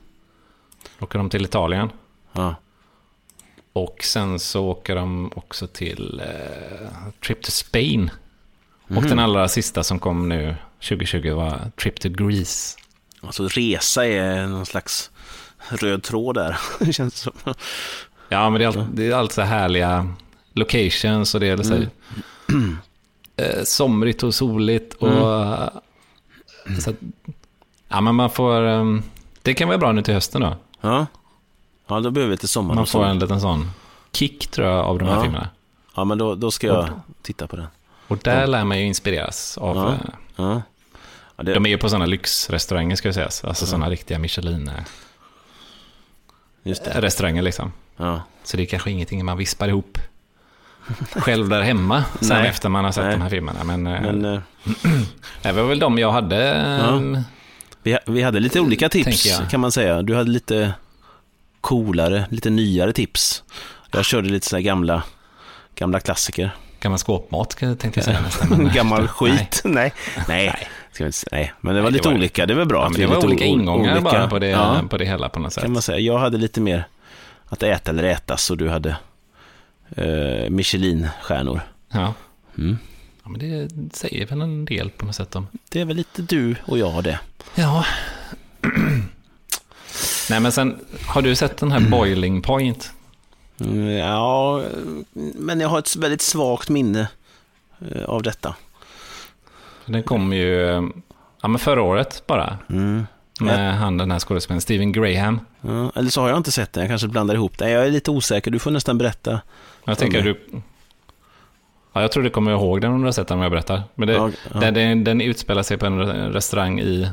Åker de till Italien. Ja. Och sen så åker de också till eh, Trip to Spain. Och den allra sista som kom nu 2020 var Trip to Greece. Alltså resa är någon slags röd tråd där. Känns som. Ja, men det är, allt, det är allt så härliga locations och det är så här, Mm. eh, somrigt och soligt. Och, Mm. eh, så att, ja, men man får, eh, det kan vara bra nu till hösten då. Ja. Ja, då behöver vi lite sommar. Man får en liten sån kick tror jag av de här Ja. filmerna. Ja, men då, då ska jag titta på den. Och där lär man ju inspireras av, Ja. eh, Ja. Ja, det, de är ju på sådana lyxrestauranger ska jag säga. Alltså Ja. sådana riktiga Michelin-restauranger just det. liksom. Ja. Så det är kanske ingenting man vispar ihop själv där hemma sen Nej. efter man har sett Nej. de här filmerna. Men, eh, Men eh, det var väl de jag hade. Ja. eh, vi, vi hade lite olika tips kan man säga. Du hade lite coolare, lite nyare tips. Jag körde lite så här gamla, gamla klassiker. Gammal skåpmat tänkte jag säga nästan. Gammal skit. Nej. Nej. Nej. Men det var Nej, det lite var- olika. Det var bra. Ja, det var olika ingångar olika. bara på det, Ja, på det hela på något sätt. kan man säga. Jag hade lite mer att äta eller ätas och du hade eh, Michelin-stjärnor. Ja. Mm. ja, men det säger väl en del på något sätt om. Det är väl lite du och jag det. Ja. Nej, men sen har du sett den här Boiling Point? Mm, Ja, men jag har ett väldigt svagt minne eh, av detta. Den kom ju eh, ja, men förra året bara. Mm. Med han den här skådespelaren, Steven Graham. Ja, eller så har jag inte sett den, jag kanske blandar ihop det. Jag är lite osäker, du får nästan berätta. Jag tänker Ja, du... Ja, jag tror du kommer ihåg den om du har sett den om jag berättar. Men det, Ja, ja. Den, den, den utspelar sig på en re- restaurang i,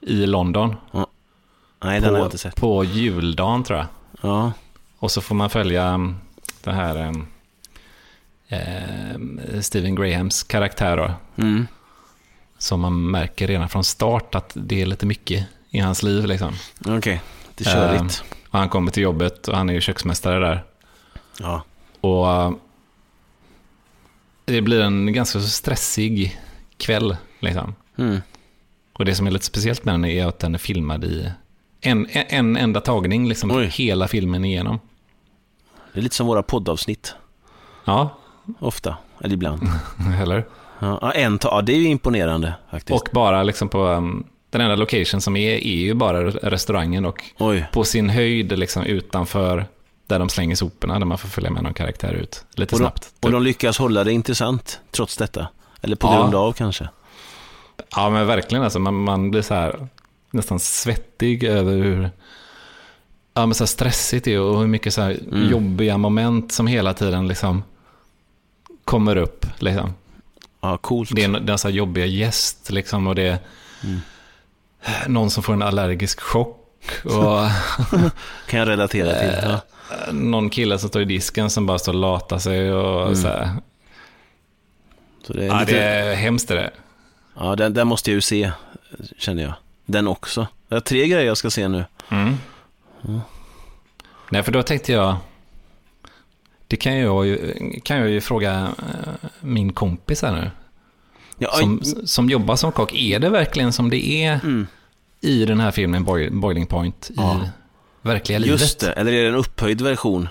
i London. Nej, den har jag På, inte sett. på juldagen tror jag. Ja, Och så får man följa mm, den här mm, eh, Steven Grahams karaktär då. mm. Som man märker redan från start att det är lite mycket i hans liv liksom. okej. Det är körigt. Och han kommer till jobbet och han är ju köksmästare där. Ja. Och eh, det blir en ganska stressig kväll liksom. Mm. Och det som är lite speciellt med den är att den är filmad i en, en, en enda tagning, liksom Oj. hela filmen igenom. Det är lite som våra poddavsnitt, Ja, ofta, eller ibland. eller? Ja, ja, en ta- ja, det är ju imponerande faktiskt. Och bara liksom på um, den enda location som är, är ju bara restaurangen och Oj, på sin höjd liksom utanför där de slänger soporna, där man får följa med någon karaktär ut lite och de, snabbt. och de lyckas hålla det intressant trots detta. Eller på Ja. grund av kanske. Ja, men verkligen alltså. Man, man blir så här nästan svettig över hur ja, men så stressigt det är och hur mycket så Mm. jobbiga moment som hela tiden liksom kommer upp. Liksom. Ja, coolt. Det är en, det är en så här jobbiga gäst liksom och det Mm. Någon som får en allergisk chock. Och Kan jag relatera till. Ja. någon kille som står i disken som bara står och latar sig. Och Mm. så här. Så det är Ja, lite... det är hemskt det där. Ja, den, den måste jag ju se, känner jag. Den också. Jag har tre grejer jag ska se nu. Mm. Nej, för då tänkte jag, det kan jag ju, kan jag ju fråga eh, min kompis här nu, Ja, som, som jobbar som kock. Är det verkligen som det är mm, i den här filmen Boil, Boiling Point i Ja. verkliga livet? just det, eller är det en upphöjd version?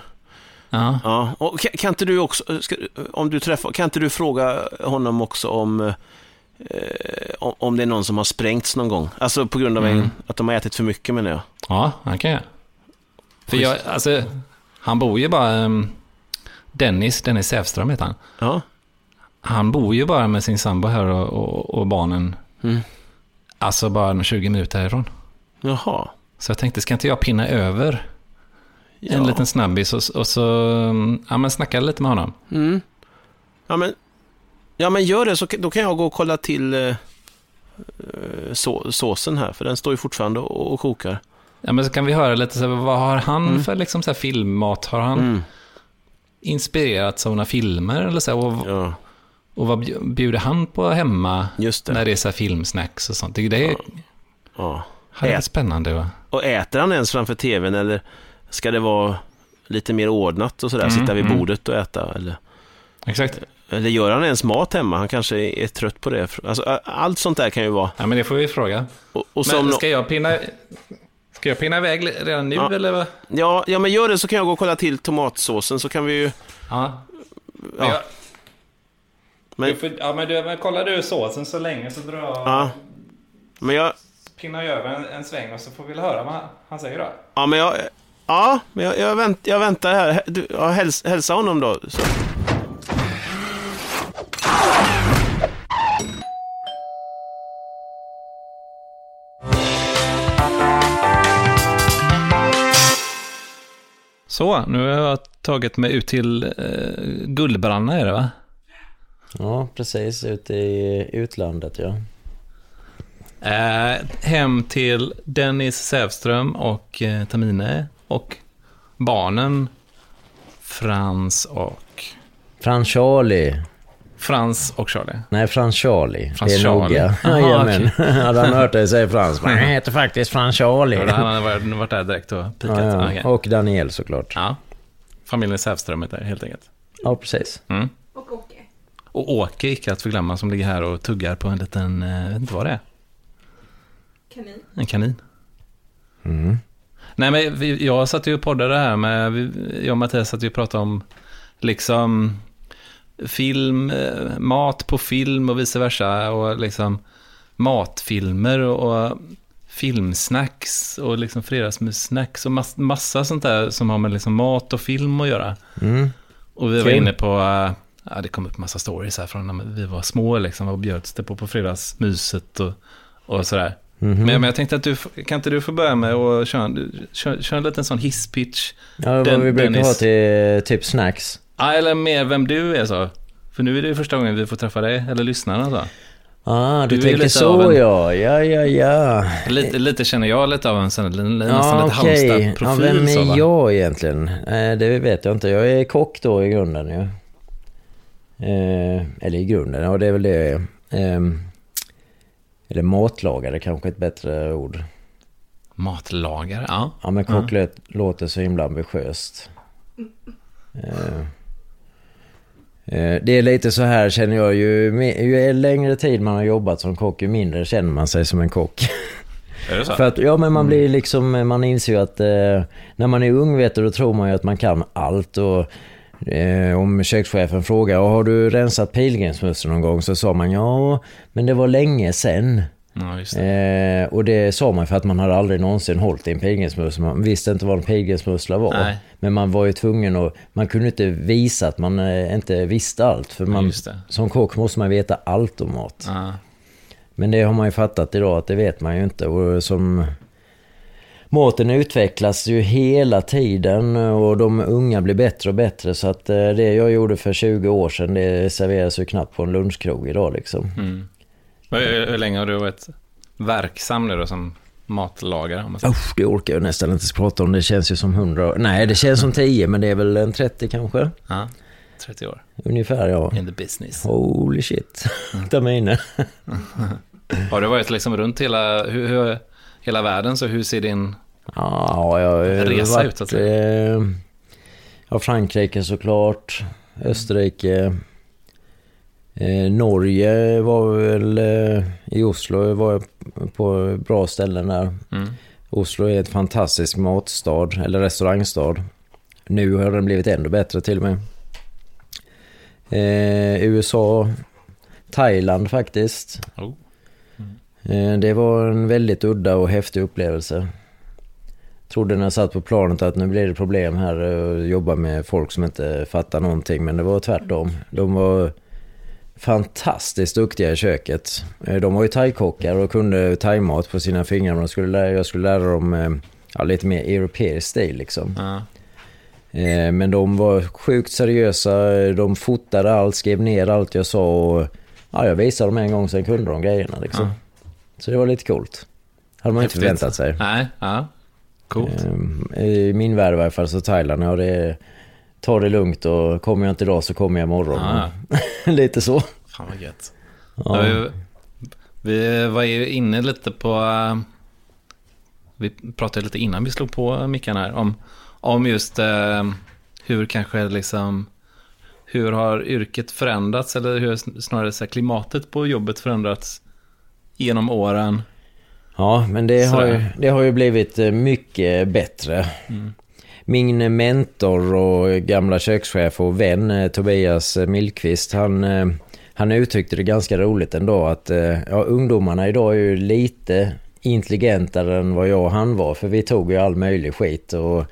Ja. Ja, och kan, kan inte du också, ska, om du träffar, kan inte du fråga honom också om, eh, om, det är någon som har sprängts någon gång? Alltså på grund av Mm. en, att de har ätit för mycket menar jag. ja, han kan jag. För jag, alltså, han bor ju bara, um, Dennis, Dennis Sävström heter han. Ja, Han bor ju bara med sin sambo här och, och, och barnen, mm. Alltså bara 20 minuter härifrån. jaha. Så jag tänkte, ska inte jag pinna över Ja. en liten snabbis och, och så mm, ja, men snacka lite med honom? Mm. Ja, men, ja, men gör det så då kan jag gå och kolla till eh, eh, så, såsen här, för den står ju fortfarande och, och kokar. Ja, men så kan vi höra lite, så här, vad har han Mm. för liksom, så här, filmmat? Har han Mm. inspirerats av några filmer? Eller så här, och, Ja, och vad bj- bjuder han på hemma det. när det är så filmsnacks och sånt? Det, det Ja. Ja. hade varit spännande. Va? Och äter han ens framför tvn eller ska det vara lite mer ordnat och sådär, Mm, sitta vid mm. bordet och äta? Eller, Exakt. eller gör han ens mat hemma? Han kanske är trött på det. Alltså, allt sånt där kan ju vara. Ja, men det får vi fråga. Och, och Men ska jag pinna... Ska jag pinna iväg redan nu Ja. eller? vad? ja, ja, men gör det så kan jag gå och kolla till tomatsåsen så kan vi ju... Ja. Ja. Jag- Men- du får, ja, men du, men kollar du såsen så länge så drar jag... Ja. Men jag... pinnar jag över en, en sväng och så får vi väl höra vad han, han säger då. Ja, men jag... Ja, men jag, jag, vänt, jag väntar här. Du, ja, häls, hälsa honom då. Så. Så, nu har jag tagit mig ut till eh, Gullbranna är det va? Ja, precis. Ute i utlandet, ja. Eh, hem till Dennis Sävström och eh, Tamine och barnen Frans och... Frans Charlie. Frans och Charlie. Nej, Frans Charlie. Frans det är Charlie. noga. Jajamän. Hade han hört dig säga Frans? Men han heter faktiskt Frans Charlie. Ja, Han har varit, där direkt och pikat. Ja, ja. Och Daniel såklart. ja. Familjen Sävström heter helt enkelt. Ja, precis. Mm. Och Åke. Icke att förglömma, som ligger här och tuggar på en liten, jag vet inte vad det är, Kanin. en kanin. Mm. Nej, men vi, jag satt ju och poddade här med, jag och Mattias satt ju och pratade om liksom film, eh, mat på film och vice versa och liksom matfilmer och, och filmsnacks och liksom fredagsmyssnacks och mass, massa sånt där som har med liksom mat och film att göra. Mm. Och vi var Kul. inne på, eh, ja det kom upp massa stories här från när vi var små liksom, vad bjöds det på på fredagsmyset och, och sådär. Mhm. Men, men jag tänkte att du, kan inte du få börja med att köra, en- kör, kör en liten sån hisspitch? Ja, vad Den- vi brukar Dennis. ha till typ snacks. Ja, eller mer vem du är så. För nu är det ju första gången vi får träffa dig, eller lyssnarna så. Ah, Du du, tänker så en- ja. Ja, ja, ja. Lite, lite känner jag lite av en sån, nästan Ja, lite. Ja, Halmstad-profil. vem så, va? är jag egentligen? Eh, det vet jag inte. Jag är kock då i grunden ju. Eh, eller i grunden, ja det är väl det jag är. Eh, eller matlagare kanske ett bättre ord. Matlagare, ja. Ja men kock lät- låter så himla ambitiöst. Eh, eh, det är lite så här känner jag ju, ju längre tid man har jobbat som kock ju mindre känner man sig som en kock. Är det så? För att, ja men man blir liksom, man inser ju att eh, när man är ung vet du, då tror man ju att man kan allt och eh, om kökschefen frågar, har du rensat pilgrimsmössen någon gång? Så sa man ja, men det var länge sen. Ja, det. Eh, och det sa man för att man hade aldrig någonsin hållit i en pilgrimsmussla. Man visste inte vad en pilgrimsmussla var. Nej. Men man var ju tvungen att, man kunde inte visa att man eh, inte visste allt. För Ja, man, det. som kock måste man veta allt om mat. Ja. Men det har man ju fattat idag att det vet man ju inte. Och som Maten utvecklas ju hela tiden och de unga blir bättre och bättre. Så att eh, det jag gjorde för 20 år sedan, det serveras ju knappt på en lunchkrog idag liksom. Mm. Hur, hur länge har du varit verksam nu då som matlagare? Om man säger? Usch, det orkar jag nästan inte prata om. Det känns ju som 100 år. Nej, det känns som 10, men det är väl en 30 kanske. Ja, 30 år. Ungefär ja. In the business. Holy shit. Ta mig inne. Har du varit liksom runt hela, hur, hur, hela världen, så hur ser din Ja, jag Resa varit... ut, så att eh, ja, Frankrike såklart. Österrike. Eh, Norge var väl... Eh, I Oslo var jag på bra ställen där. Mm. Oslo är ett fantastisk matstad, eller restaurangstad. Nu har den blivit ännu bättre till och med. Eh, USA, Thailand faktiskt. Oh. Eh, det var en väldigt udda och häftig upplevelse. Trodde när jag satt på planet att nu blir det problem här och jobba med folk som inte fattar någonting. Men det var tvärtom. De var fantastiskt duktiga i köket. Eh, De var ju thai-kockar och kunde thaimat på sina fingrar. Men jag skulle lära, jag skulle lära dem eh, ja, lite mer europeisk stil liksom. Ja. Eh, Men de var sjukt seriösa. De fotade allt, skrev ner allt jag sa och ja, jag visade dem en gång sen kunde de grejerna liksom. Ja. Så det var lite coolt. Hade man inte Häftigt. förväntat sig. Nej, ja. Coolt. Ehm, I min värld i varje fall så Thailand, ja det är, ta det lugnt och kommer jag inte idag så kommer jag imorgon. Ja. Lite så. Fan vad gött. Ja. Vi, vi var ju inne lite på... eh, Vi pratade lite innan vi slog på mickarna här om, om just eh, hur kanske liksom... Hur har yrket förändrats eller hur snarare så klimatet på jobbet förändrats genom åren? Ja, men det har, ju, det har ju blivit eh, mycket bättre. Mm. Min mentor och gamla kökschef och vän eh, Tobias eh, Millqvist, han, han uttryckte det ganska roligt ändå att ja, ungdomarna idag är ju lite intelligentare än vad jag och han var. För vi tog ju all möjlig skit och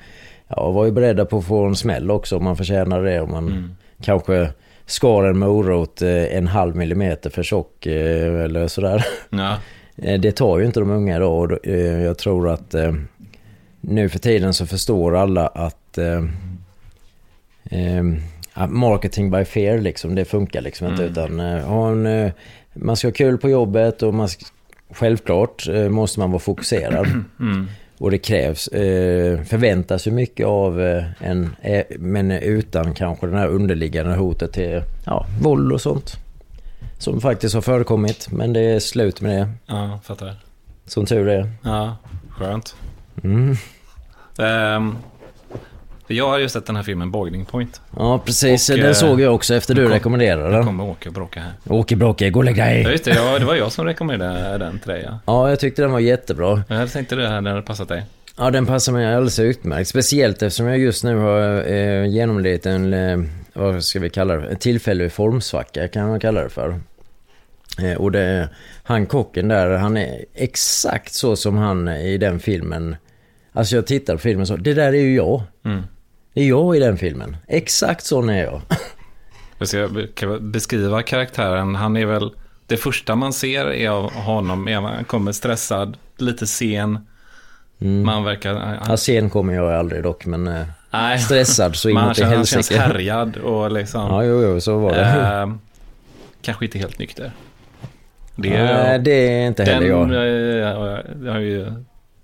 ja, var ju beredda på att få en smäll också om man förtjänar det. Om man Mm. kanske skar en morot eh, en halv millimeter för tjock eh, eller sådär. Ja, Eh, Det tar ju inte de unga idag och jag tror att nu för tiden så förstår alla att marketing by fear liksom, det funkar liksom inte Mm. utan en, man ska ha kul på jobbet och man ska, självklart måste man vara fokuserad. mm. Och det krävs, eh, förväntas ju mycket av eh, en, eh, men utan kanske det här underliggande hotet till ja, våld och sånt. Som faktiskt har förekommit, men det är slut med det. ja fattar. Som tur är. Ja, skönt. Mm. Ehm, jag har ju sett den här filmen Boiling Point. Ja, precis. Och, den eh, såg jag också efter du kom- rekommenderade den. kommer åka och bråka här. Åke Bråke, gå och lägg Ja, dig! just det. Ja, det var jag som rekommenderade den till dig. Ja. Ja, jag tyckte den var jättebra. Jag tänkte det här när det passat dig. Ja, den passar mig alldeles utmärkt. Speciellt eftersom jag just nu har eh, genomlidit en, eh, vad ska vi kalla det, en tillfällig formsvacka kan man kalla det för. Eh, och det, han kocken där, han är exakt så som han i den filmen. Alltså jag tittar på filmen så, det där är ju jag. Mm. Det är jag i den filmen. Exakt sån är jag. Jag ska beskriva karaktären. Han är väl... Det första man ser är av honom är han kommer stressad, lite sen. Man verkar... Han, Ja, sen kommer jag aldrig dock, men eh, nej, stressad så inåt i känns, han känns helsike. härjad och liksom... Ja, jo, jo, så var det. eh, kanske inte helt nykter. Det Nej, det är inte heller jag. jag. jag har ju,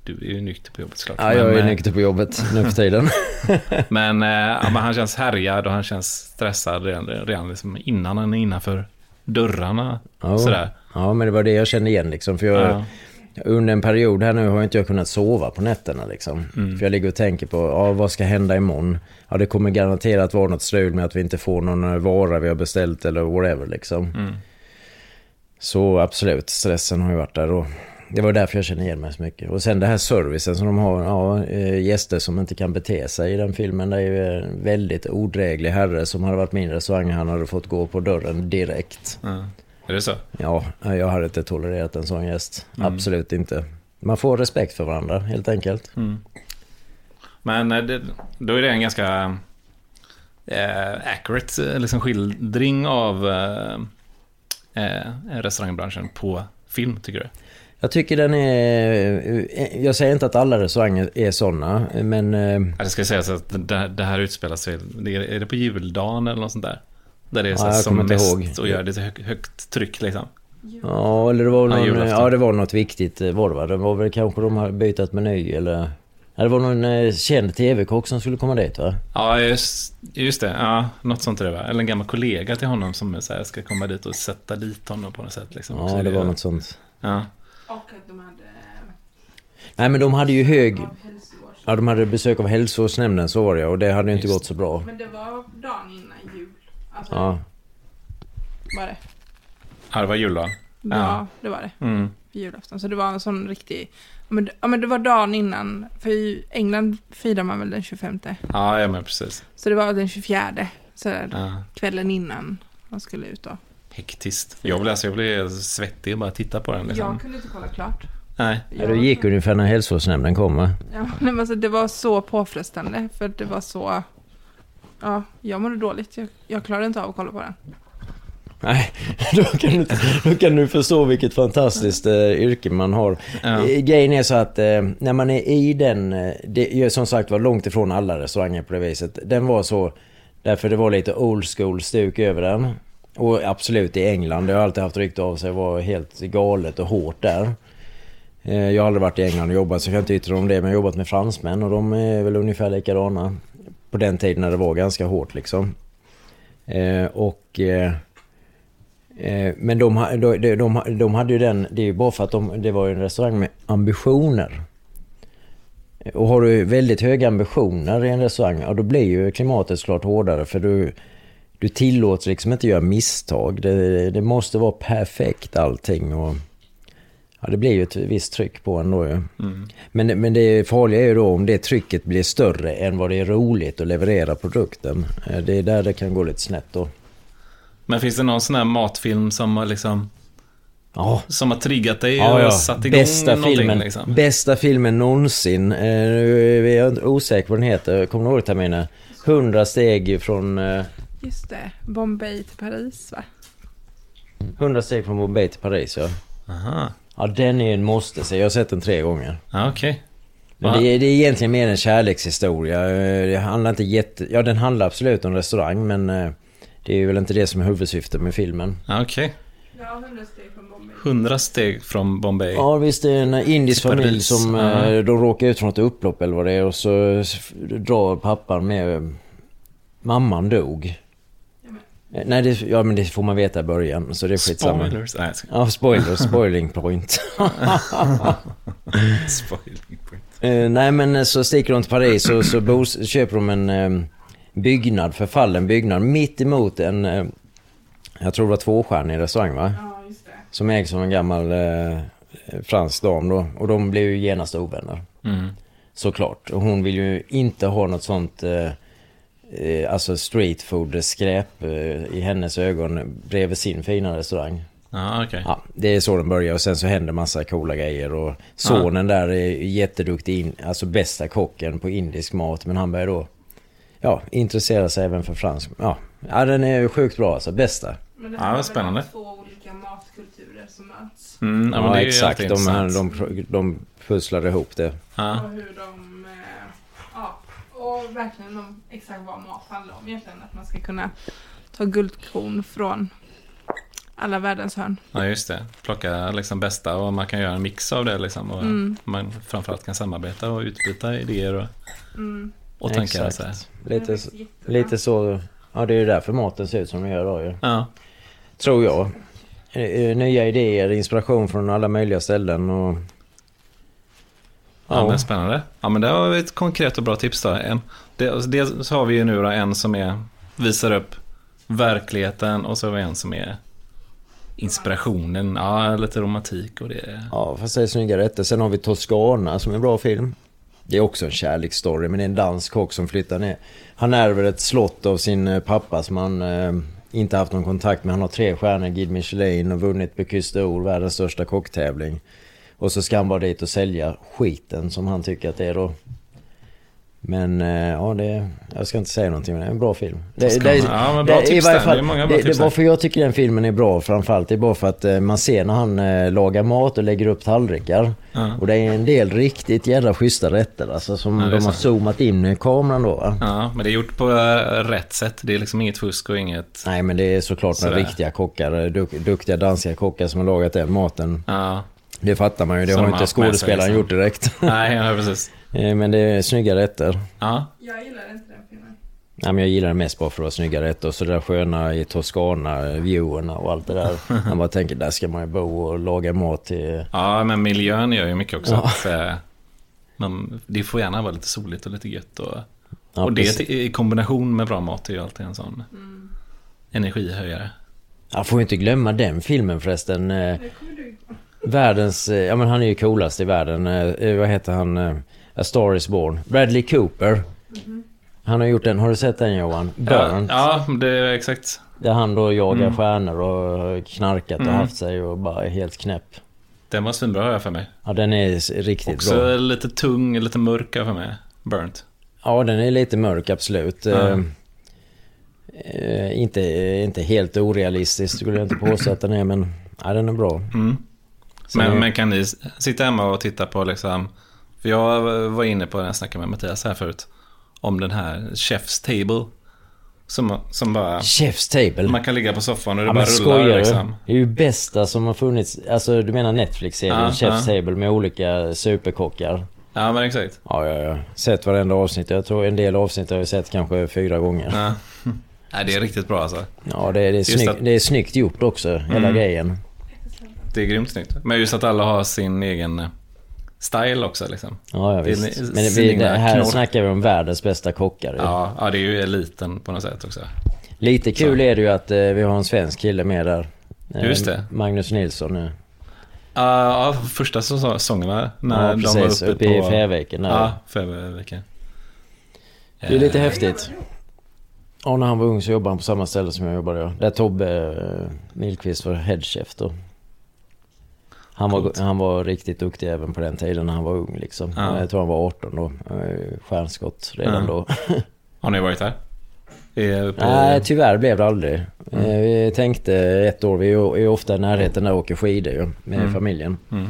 du är ju nykter på jobbet såklart. Ja, jag är men, eh, nykter på jobbet nu för tiden. Men, eh, ja, men han känns härjad och han känns stressad redan, redan liksom innan han är innanför dörrarna. Ja. Sådär. Ja, men det var det jag kände igen liksom. För jag, Ja. under en period här nu har inte jag kunnat sova på nätterna liksom. Mm. För jag ligger och tänker på, ja vad ska hända imorgon? Ja, det kommer garanterat vara något strul med att vi inte får någon eh, vara vi har beställt eller whatever liksom. Mm. Så absolut, stressen har ju varit där och det var därför jag känner igen mig så mycket. Och sen det här servicen som de har, ja, eh, gäster som inte kan bete sig i den filmen. Det är ju en väldigt odräglig herre som hade varit min restaurang. Han hade fått gå på dörren direkt. Ja. Är det så? Ja, jag hade inte tolererat en sån gäst. Mm. Absolut inte. Man får respekt för varandra, helt enkelt. Men eh, det, då är det en ganska eh, accurate eh, liksom skildring av eh, eh, restaurangbranschen på film, tycker du? Jag tycker den är... Jag säger inte att alla restauranger är sådana, men... eh, Ja, det ska sägas att det, det här utspelar sig, det är, det på juldagen eller något sånt där? Där det är så Ja, som mest ihåg. och gör lite hög, högt tryck liksom. Ja, eller det var, Ja, någon, julafton. ja, det var något viktigt eh, var det va? Det var väl kanske de har bytt meny eller... Ja, det var någon eh, känd TV-kock som skulle komma dit va? Ja, just, just det. Ja, något sånt det va? Eller en gammal kollega till honom som så här, ska komma dit och sätta dit honom på något sätt. Liksom. Ja, det var något sånt. Ja, Och att de hade Nej men de hade ju hög... Ja, de hade besök av hälsovårdsnämnden så var det och det hade ju inte Just gått så bra. Men det var dagen innan jul. Alltså, Ja, var det? ja det var juldagen. Ja, Ja. det var det. Mm. För julafton. Så det var en sån riktig... Ja men, ja, men det var dagen innan. För i England firar man väl den 25. Ja, ja, men precis. Så det var den 24. Så där, Ja. kvällen innan man skulle ut då. Hektiskt. Jag blev, alltså, jag blev svettig och bara titta på den. Liksom. Jag kunde inte kolla klart. Nej. ja det gick ungefär när hälsovårdsnämnden kom va? Ja, nej, men alltså, det var så påfrestande. För det var så... Ja, jag mådde dåligt. Jag, jag klarade inte av att kolla på den. Nej, då kan, du, då kan du förstå vilket fantastiskt eh, yrke man har. Ja. Eh, Grejen är så att eh, när man är i den, eh, det är som sagt var långt ifrån alla restauranger på det viset. Den var så, därför det var lite old school stuk över den. Och absolut i England, det har alltid haft rykte av sig, var helt galet och hårt där. Eh, jag har aldrig varit i England och jobbat så jag kan inte yttra om det, men jag har jobbat med fransmän och de är väl ungefär likadana. På den tiden när det var ganska hårt liksom. Eh, och... Eh, men de, de, de, de, hade ju den, det är ju bara för att de, det var ju en restaurang med ambitioner. Och har du väldigt höga ambitioner i en restaurang, ja då blir ju klimatet såklart hårdare för du, du tillåts liksom inte göra misstag. Det, det måste vara perfekt allting och ja, det blir ju ett visst tryck på en då ju. Mm. Men, men det farliga är ju då om det trycket blir större än vad det är roligt att leverera produkten. Eh, Det är där det kan gå lite snett då. Men finns det någon sån här matfilm som har liksom Ja, som har triggat dig Ja, och ja. satt igång Bästa någonting filmen, liksom? bästa filmen någonsin. Eh, nu är jag osäker på vad den heter. Kommer du ihåg Tamina? 100 steg från... Eh, Just det. Bombay till Paris, va? 100 steg från Bombay till Paris, ja. Aha. Ja, den är en måste se. Jag har sett den tre gånger. Ja, okej. Men Ja. det, är, det är egentligen mer en kärlekshistoria. Eh, Det handlar inte jätte... Ja, den handlar absolut om restaurang, men... eh, Det är väl inte det som är huvudsyftet med filmen. Ja, okej. Ja, 100 steg från Bombay. 100 steg från Bombay. Ja visst, det är en indisk familj som eh, de råkar ut för något upplopp eller vad det är och så drar pappan med... Mamman dog. Eh, Nej, det, ja men det får man veta i början så det är skitsamma. Spoilers. Nej, ska- Ja, spoiler, spoiling point. Spoiling point. Eh, nej men eh, så sticker de till Paris och så bos, köper de en eh, byggnad, förfallen byggnad, mitt emot en... Eh, jag tror det var tvåstjärnig restaurang va? Ja, just det. Som ägs av en gammal eh, fransk dam då. Och de blev ju genast ovänner. Mm. Såklart. Och hon vill ju inte ha något sånt, eh, eh, alltså street food skräp eh, i hennes ögon bredvid sin fina restaurang. Ja, okej. Ja, det är så den börjar och sen så händer massa coola grejer och sonen där är jätteduktig, in, alltså bästa kocken på indisk mat men han börjar då, ja, intressera sig även för fransk. Ja, ja den är sjukt bra alltså, bästa. Men det Ja, här vad var väl spännande. två olika matkulturer som möts. Mm, ja, Ja, exakt, de, här, intressant. de, de pusslade ihop det. Ja. Och hur de... och verkligen om exakt vad mat handlar om egentligen. Att man ska kunna ta guldkorn från alla världens hörn. ja, just det. Plocka liksom bästa och man kan göra en mix av det liksom. Och Mm. man framförallt kan samarbeta och utbyta idéer och, Mm. och tankar. Så Lite, lite så, ja det är ju därför maten ser ut som den gör då ju. Ja. Tror jag. Eh, eh, Nya idéer, inspiration från alla möjliga ställen och... Ja, men spännande. Ja, men det var ett konkret och bra tips då. En, det, dels har vi ju nu då en som är, visar upp verkligheten och så har vi en som är inspirationen. Ja, lite romantik och det. Ja, fast det är snygga rätter. Sen har vi Toscana som är en bra film. Det är också en kärleksstory, men det är en dansk kock som flyttar ner. Han ärver ett slott av sin eh, pappa som han eh, inte haft någon kontakt med. Han har tre stjärnor, Guide Michelin och vunnit Bocuse d'Or, världens största kocktävling. Och så ska han bara dit och sälja skiten som han tycker att det är då. Men eh, ja, det, jag ska inte säga någonting, men det är en bra film. Det, man- ja, bra det, i varje fall, Det det, det. Varför jag tycker den filmen är bra framförallt, det är bara för att eh, man ser när han eh, lagar mat och lägger upp tallrikar. Ja. Och det är en del riktigt jävla schyssta rätter alltså, som Ja, det de har zoomat in i kameran då va? Ja, men det är gjort på eh, rätt sätt. Det är liksom inget fusk och inget... Nej men det är såklart några riktiga kockar, duk, duktiga danska kockar som har lagat den maten. Ja, Det fattar man ju, det har inte skådespelaren liksom. gjort direkt. nej, ja, precis. Eh, men det är snygga rätter. Ja, Jag gillar inte den filmen. Nej, men jag gillar det mest bara för att vara snygga rätter och så det där sköna i Toscana, viewerna och allt det där. Man bara tänker, där ska man ju bo och laga mat till... ja men miljön gör ju mycket också. Ja. Så, eh, man, det får gärna vara lite soligt och lite gött. Och, Ja, och det precis. i kombination med bra mat är ju alltid en sån energihöjare. Jag får ju inte glömma den filmen förresten. Världens, eh, ja men han är ju coolast i världen. Eh, eh, vad heter han? Eh, A Star Is Born. Bradley Cooper. Han har gjort den, har du sett den Johan? Burnt. Ja, ja, det är exakt. Där han då jagar Mm. stjärnor och knarkat och Mm. haft sig och bara är helt knäpp. Den var svinbra har jag för mig. Ja den är riktigt Också bra. lite tung, lite mörk för mig. Burnt. Ja den är lite mörk absolut. Eh, eh, inte, inte helt orealistisk skulle jag inte påstå att den är men ja, den är bra. Mm. Men, men kan ni sitta hemma och titta på liksom... För jag var inne på, när jag snackade med Mattias här förut, om den här Chef's Table. Som, som bara... Chef's Table. Man kan ligga på soffan och det Ja, bara rullar liksom. Det är ju bästa som har funnits. Alltså du menar Netflix-serien Ja, Chef's ja. Table med olika superkockar? Ja, men exakt. Ja, ja, ja. Sett varenda avsnitt. Jag tror en del avsnitt har jag sett kanske fyra gånger. Ja. Nej, det är riktigt bra alltså. Ja, det är, det är, Just snyggt, att- det är snyggt gjort också, hela Mm. grejen. Det är grymt snyggt. Men just att alla har sin egen eh, style också liksom. Ja, ja Det visst. ni- Men det, det här knorr. snackar vi om världens bästa kockar. Ja, ja, det är ju eliten på något sätt också. Lite kul Så. är det ju att eh, vi har en svensk kille med där. Eh, Just det. Magnus Nilsson. eh. Ja, ja, första säsongen va? När Ja, de var precis. uppe Uppe på... i Färviken där. Ja, Färviken. Det är lite Eh, häftigt. Ja, när han var ung så jobbade han på samma ställe som jag jobbade. Där Tobbe eh, Milqvist var headchef då. Han var, Coolt. han var riktigt duktig även på den tiden när han var ung liksom. Ja. Jag tror han var 18 då. Eh, Stjärnskott redan Ja. då. Har ni varit där? I- Nej, tyvärr blev det aldrig. Mm. Eh, Vi tänkte ett år, vi är ofta i närheten där och åker skidor ju, med Mm. familjen. Mm.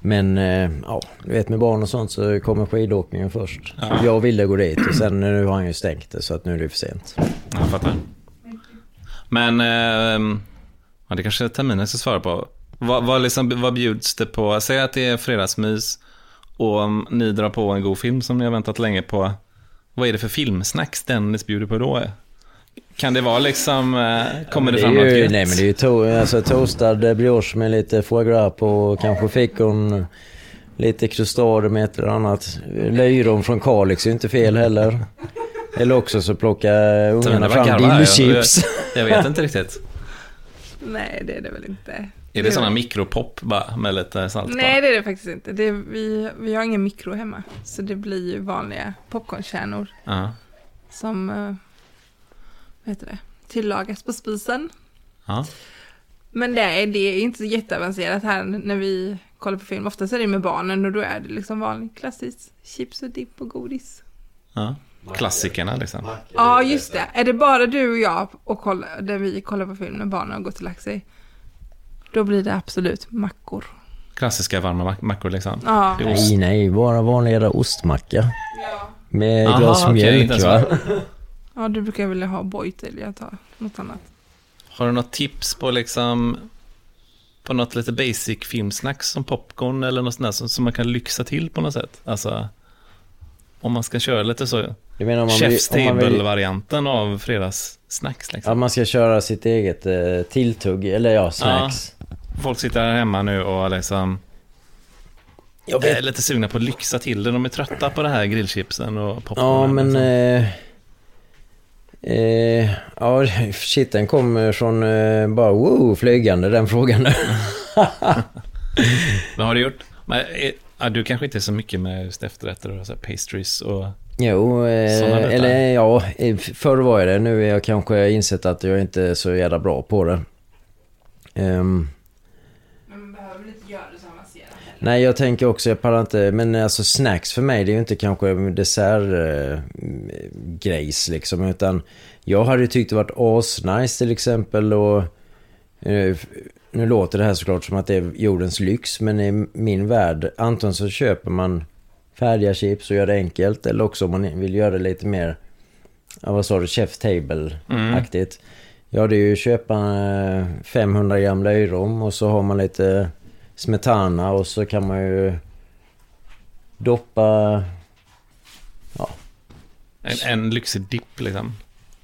Men eh, ja, du vet med barn och sånt så kommer skidåkningen först. Ja. Jag ville gå dit och sen nu har han ju stängt det så att nu är det för sent. Jag fattar. Men, eh, ja, det kanske terminen ska svara på. Vad, vad, liksom, vad bjuds det på? Säg att det är fredagsmys och um, ni drar på en god film som ni har väntat länge på. Vad är det för filmsnacks Dennis bjuder på då? Kan det vara liksom, eh, kommer det, är fram något ju, gött? Nej men det är ju to, alltså, toastad eh, brioche med lite foie gras på, kanske fikon, lite krustader med ett eller annat. Löjrom från Kalix är ju inte fel heller. Eller också så plockar ungarna fram garvar jag. Jag vet inte riktigt. Nej, det är det väl inte. Är det sådana mikropop bara med lite salt på? Nej, det är det faktiskt inte. Det är, vi, vi har ingen mikro hemma. Så det blir ju vanliga popcornkärnor Ja. som, eh, vad heter det, tillagas på spisen. Ja. Men det är, det är inte så jätteavancerat här när vi kollar på film. Oftast är det med barnen och då är det liksom vanlig klassisk chips och dipp och godis. ja. Klassikerna liksom. Ja, just det. Är det bara du och jag och kolla, där vi kollar på film när barnen och lagt sig, då blir det absolut mackor. Klassiska varma mack- mackor liksom. Ja. Nej, nej, bara vanlig jävla ostmacka. Ja. Med Aha, glas mjölk va? ja, du brukar vilja ha Boitel, jag tar något annat. Har du något tips på liksom på något lite basic filmsnacks som popcorn eller något sånt där som, som man kan lyxa till på något sätt? Alltså om man ska köra lite så Du menar om man Chef's Table-varianten av fredagssnacks liksom. att man ska köra sitt eget eh, tilltugg, eller ja, snacks. Folk sitter här hemma nu och liksom Jag är lite sugna på att lyxa till det. De är trötta på det här grillchipsen och Ja, popcornen. men... liksom. Eh, eh, ja, shit, den kom från eh, bara wow, flygande den frågan. Vad har du gjort? Men, eh, ja, du kanske inte är så mycket med just efterrätter och så pastries och... jo, eh, eller ja, eh, förr var jag det. Nu är jag kanske insett att jag inte är så jävla bra på det. Ehm, Men man behöver inte göra det så avancerat. Nej, jag tänker också, jag pallar inte, men alltså snacks för mig, det är ju inte kanske dessertgrejs liksom, utan jag hade ju tyckt det varit asnice till exempel och eh, nu låter det här såklart som att det är jordens lyx, men i min värld, antingen så köper man färdiga chips och gör det enkelt, eller också om man vill göra det lite mer, vad sa du, chef table-aktigt. Ja, det är ju köpa eh, 500 gram löjrom och så har man lite smetana och så kan man ju doppa... En, en lyxig dipp liksom.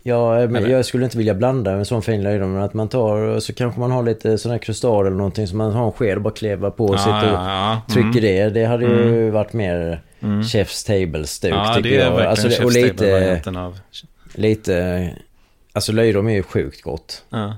Ja, men jag skulle inte vilja blanda en sån fin löjrom, men att man tar och så kanske man har lite sån här krustad eller någonting som man har en sked och bara klevar på och sitter och ja. trycker Mm. det. Det hade ju varit mer Mm. Chef's Table-stuk Ja, tycker det är jag. verkligen Alltså, och Chef's lite, Table-varianten av... lite... Alltså löjrom är ju sjukt gott. Ja.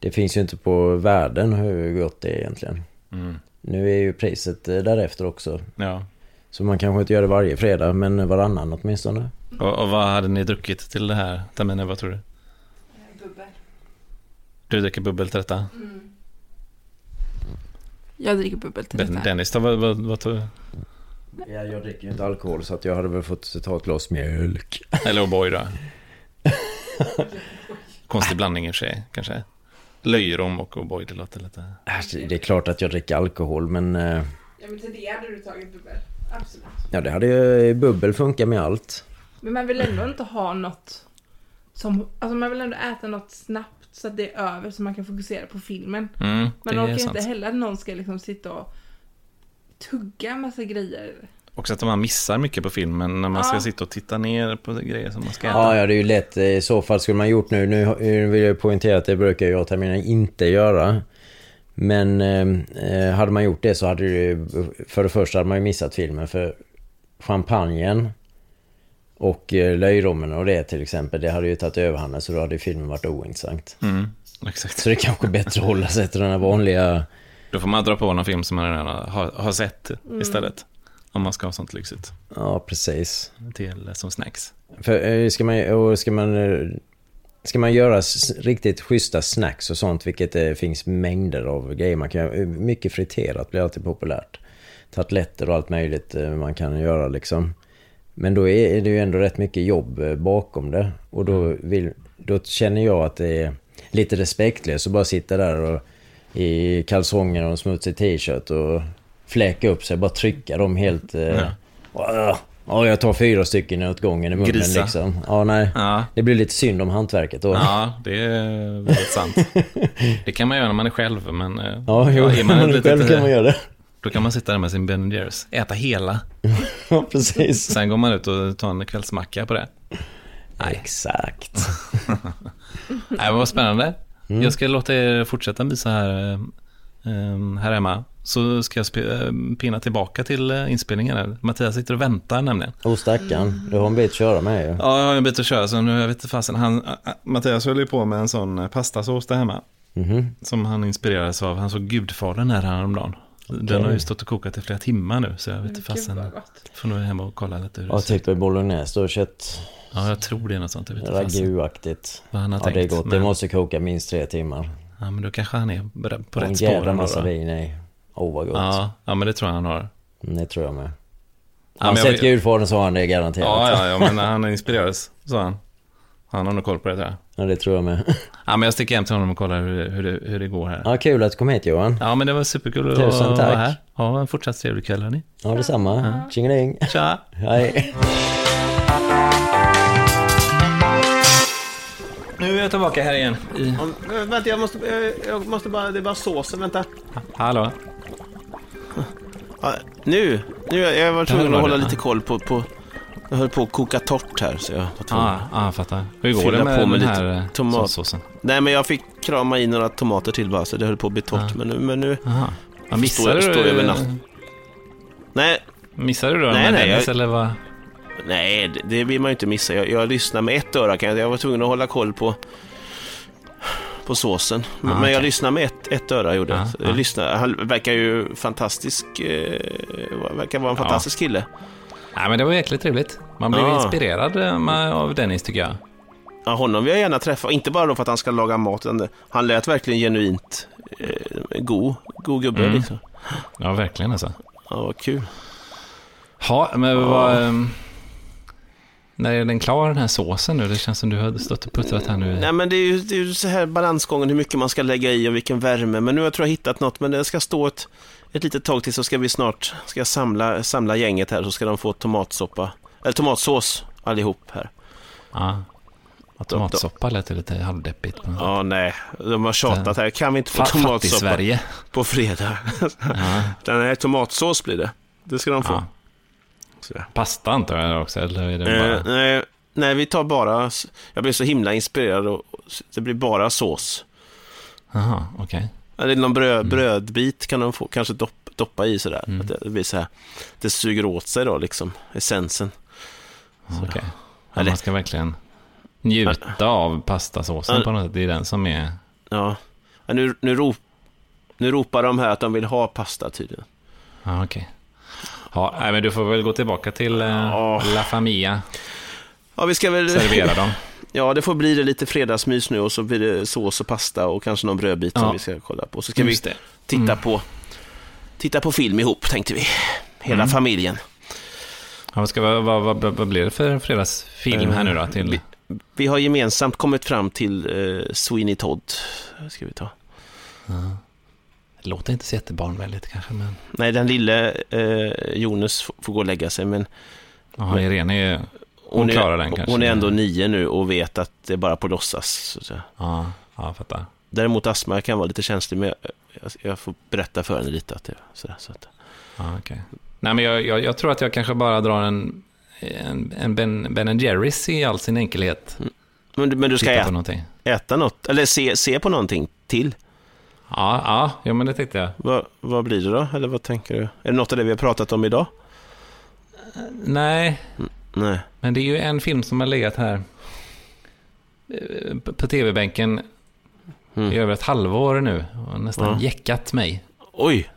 Det finns ju inte på världen hur gott det är egentligen. Mm. Nu är ju priset eh, därefter också. ja. Så man kanske inte gör det varje fredag, men varannan åtminstone. Och, och vad hade ni druckit till det här terminen? Vad tror du? Bubbel. Du dricker bubbel till detta? Jag dricker bubbel till detta. Dennis, då, vad, vad, vad tog... Ja, jag dricker ju inte alkohol så att jag hade väl fått ta ett glas mjölk. Eller O'boy då? Konstig blandning i och för sig, kanske. Löjrom och O'boy, det låter lite... Det är klart att jag dricker alkohol, men... eh, Ja men till det hade du tagit bubbel. Absolut. Ja, det hade ju... Bubbel funkar med allt. Men man vill ändå inte ha något som... Alltså man vill ändå äta något snabbt så att det är över så man kan fokusera på filmen. Mm, Man det är orkar inte heller att någon ska liksom sitta och tugga en massa grejer. Också att man missar mycket på filmen när man ska Ja. sitta och titta ner på grejer som man ska äta. Ja, ja, det är ju lätt. I så fall skulle man gjort nu. Nu nu vill jag poängtera att det brukar jag terminen inte göra. Men eh, hade man gjort det så hade det ju... För det första hade man ju missat filmen. För champagnen och eh, löjrommen och det till exempel. Det hade ju tagit överhanden så då hade ju filmen varit ointressant. Mm, exakt. Så det är kanske bättre att hålla sig till den här vanliga... Då får man dra på någon film som man redan har, har sett Mm. istället. Om man ska ha sånt lyxigt. Ja, precis. Till, som snacks. För eh, ska man, ska man, eh, ska man göra riktigt schyssta snacks och sånt, vilket det finns mängder av grejer man kan göra. eh, Mycket friterat blir alltid populärt. Tartletter och allt möjligt eh, man kan göra liksom. Men då är det ju ändå rätt mycket jobb eh, bakom det. Och då, vill, då känner jag att det är lite respektlöst att bara sitta där och i kalsonger och en smutsig t-shirt och fläka upp sig. Bara trycka dem helt... eh, Ja. Ja, jag tar fyra stycken åt gången i munnen Grisa. liksom. Ja, nej. Ja, Det blir lite synd om hantverket då. ja, det är väldigt sant. Det kan man göra när man är själv, men... eh, Ja, jo, är man men ett själv kan man göra det. Då kan man sitta där med sin Ben Jerrys, äta hela. Ja, precis. Sen går man ut och tar en kvällsmacka på det. Nej. Exakt. Nej, men vad spännande. Mm. Jag ska låta er fortsätta mysa här, eh, eh, här hemma. Så ska jag eh, pinna tillbaka till eh, inspelningen. Här. Mattias sitter och väntar nämligen. Åh stackarn, du har en bit att köra med ju. Ja, jag har en bit att köra, så nu jag vet inte fasen. Han, äh, Mattias höll ju på med en sån eh, pastasås där hemma. Mhm. Som han inspirerades av. Han såg Gudfadern här häromdagen. Den har ju stått och kokat i flera timmar nu, så jag vet inte fasen. Får nog hem och kolla lite hur det Ja, ser ut. typ bolognese då, kött, Ja, jag tror det är något sånt. Jag raguaktigt. vad han har Ja, tänkt. det är gott. men, Det måste koka minst tre timmar. Ja, men då kanske han är på Och en rätt spår. jävla ändå massa vin i. Åh, vad gott. Ja, ja, men det tror jag han har. Mm, Det tror jag med. Ja, Har han men jag sett vet- Gudfadern så har han det garanterat. Ja, ja, ja, men han inspirerades, sa han. Han har nog koll på det tror jag. Ja, det tror jag med. Ja, men jag sticker hem till honom och kollar hur, hur, det, hur det går här. Ja, kul att du kom hit Johan. Ja, men det var superkul att Tusen vara tack. här. Ja, en fortsatt trevlig kväll hörni. Ja, detsamma. Tjingeling. Tja! Hej. Nu är jag tillbaka här igen. I... Om, vänta, jag måste, jag, jag måste bara, det är bara såsen, vänta. Hallå? Ja, nu, nu, jag var tvungen att hålla lite koll på, på, jag höll på att koka torrt här så jag var tvungen. Ja, ah, jag fattar. Hur går det med på med den här eh, tomat. såsen? Nej men jag fick krama i några tomater till bara så det höll på att bli torrt. Ja. Men nu, men nu, Aha. Ja, Står missade jag- du... står över natten. nej, Missade du då Nej, med nej, Dennis jag- eller vad? nej det, det vill man ju inte missa. Jag, jag lyssnar med ett öra jag, jag var tvungen att hålla koll på på såsen. Men, Ah, men jag lyssnar med ett, ett öra gjorde jag. Ja, ja. Lyssnar, han verkar ju fantastisk, eh, verkar vara en Ja. fantastisk kille. Nej, men det var jäkligt trevligt. Man blev Ja. inspirerad eh, med- av Dennis tycker jag. Ja, honom vill jag gärna träffa. Inte bara för att han ska laga mat. Han lät verkligen genuint eh, god, god gubbe. Mm. Liksom. Ja, verkligen alltså. Ja, vad kul. Ja, men vad... ehm, när är den klar den här såsen nu? Det känns som du har stått och puttrat här nu. Nej, men det är ju, det är ju så här balansgången hur mycket man ska lägga i och vilken värme. Men nu har jag tror jag hittat något, men det ska stå ett, ett litet tag till så ska vi snart ska jag samla, samla gänget här så ska de få tomatsoppa, eller tomatsås allihop här. Ja. Tomatsoppa lät ju lite halvdeppigt. på något sätt. Ja, nej, de har tjatat här. Kan vi inte få tomatsoppa Fattig-Sverige. på fredag? Ja. Den här tomatsås blir det. Det ska de få. Ja. Sådär. Pasta antar jag också, eller är det Eh, bara... nej, nej, vi tar bara... Jag blev så himla inspirerad och det blir bara sås. Jaha, okej. Eller någon bröd, Mm. brödbit kan de få, kanske dopp, doppa i sådär. Att det, blir så här, det suger åt sig då liksom, essensen. Ja, okej. Ja, Eller- man ska verkligen njuta av pastasåsen Ja. på något sätt. Det är den som är... Ja, ja nu, nu, rop, nu ropar de här att de vill ha pasta tydligen. Ja, okej. Ja, nej, men du får väl gå tillbaka till eh, Ja. La Familia. Ja, vi ska väl... Servera dem. Ja, det får bli det lite fredagsmys nu och så blir det sås och pasta och kanske någon brödbit Ja. som vi ska kolla på. Så ska vi Just det. titta, Mm. på, titta på film ihop, tänkte vi. Hela Mm. familjen. Ja, vad, ska, vad, vad, vad, vad blir det för fredagsfilm här nu då? Till... Vi, vi har gemensamt kommit fram till eh, Sweeney Todd. Ska vi ta. Det låter inte så jättebarnvänligt kanske, men... Nej, den lille eh, Jonas får gå och lägga sig, men Ja, Irene är... Hon är, klarar den kanske. hon är ändå nio nu och vet att det är bara på låtsas. så att säga. Ja, ja, jag fattar. Däremot astma kan vara lite känslig, men jag, jag, får berätta för henne lite att det sådär, så att, Ja, okej. Nej, men jag, jag, jag tror att jag kanske bara drar en, en, en Ben, ben Jerrys i all sin enkelhet. men, du- men du ska äta, äta något, eller se, se på någonting till. Ja, ja, ja, men det tänkte jag. Vad, vad blir det då? Eller vad tänker du? Är det något av det vi har pratat om idag? Nej, Nej. men det är ju en film som har legat här eh, på- tv-bänken i Mm. över ett halvår nu och nästan Ja. jäckat mig. Oj!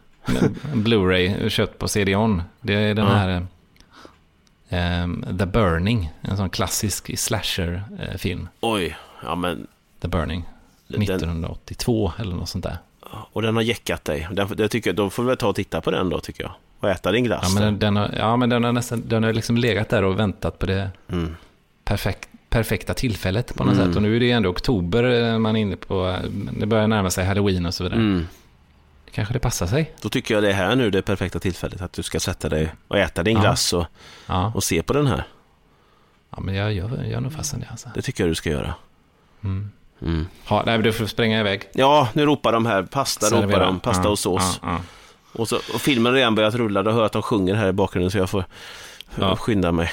Blu-ray köpt på CD-ON. Det är den Ja. här ehm, The Burning, en sån klassisk slasher-film. Oj! Ja, men... The Burning, Den, 1982 eller något sånt där. och den har jäckat dig. Den, jag tycker, då får vi väl ta och titta på den då, tycker jag. Och äta din glass. Ja, men den, den, har, ja, men den har nästan den har liksom legat där och väntat på det mm. perfekt, perfekta tillfället på något Mm. sätt. Och nu är det ändå oktober eh, man är inne på. eh, Det börjar närma sig halloween och så vidare. Mm. Kanske det passar sig. Då tycker jag det är här nu det perfekta tillfället. Att du ska sätta dig och äta din Ja. glass och, Ja, och se på den här. ja men jag gör, gör nog fasen det alltså. Det tycker jag du ska göra. Mm. Mm. Ja, nej, du får spränga iväg. Ja, nu ropar de här. Pasta ropar Servera. de. Pasta Ja, och sås. Ja, ja. Och, så, och filmen har redan börjat rulla. Du hör att de sjunger här i bakgrunden så jag får Ja. skynda mig.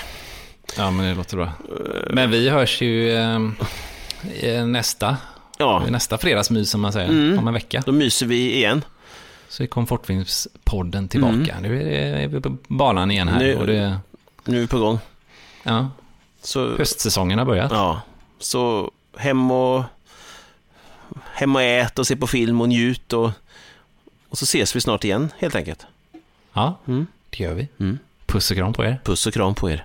ja, men det låter bra. Men vi hörs ju eh, eh, nästa, Ja, nästa fredagsmys som man säger, Mm. om en vecka. då myser vi igen. Så är Komfortfilmspodden tillbaka. Nu är, det, är vi på banan igen här. Nu- det, Nu är vi på gång. ja, Så, höstsäsongen har börjat. ja, så hem och hem och ät och se på film och njut och, och så ses vi snart igen helt enkelt. Ja, Mm. det gör vi. Mm. Puss och kram på er. Puss och kram på er.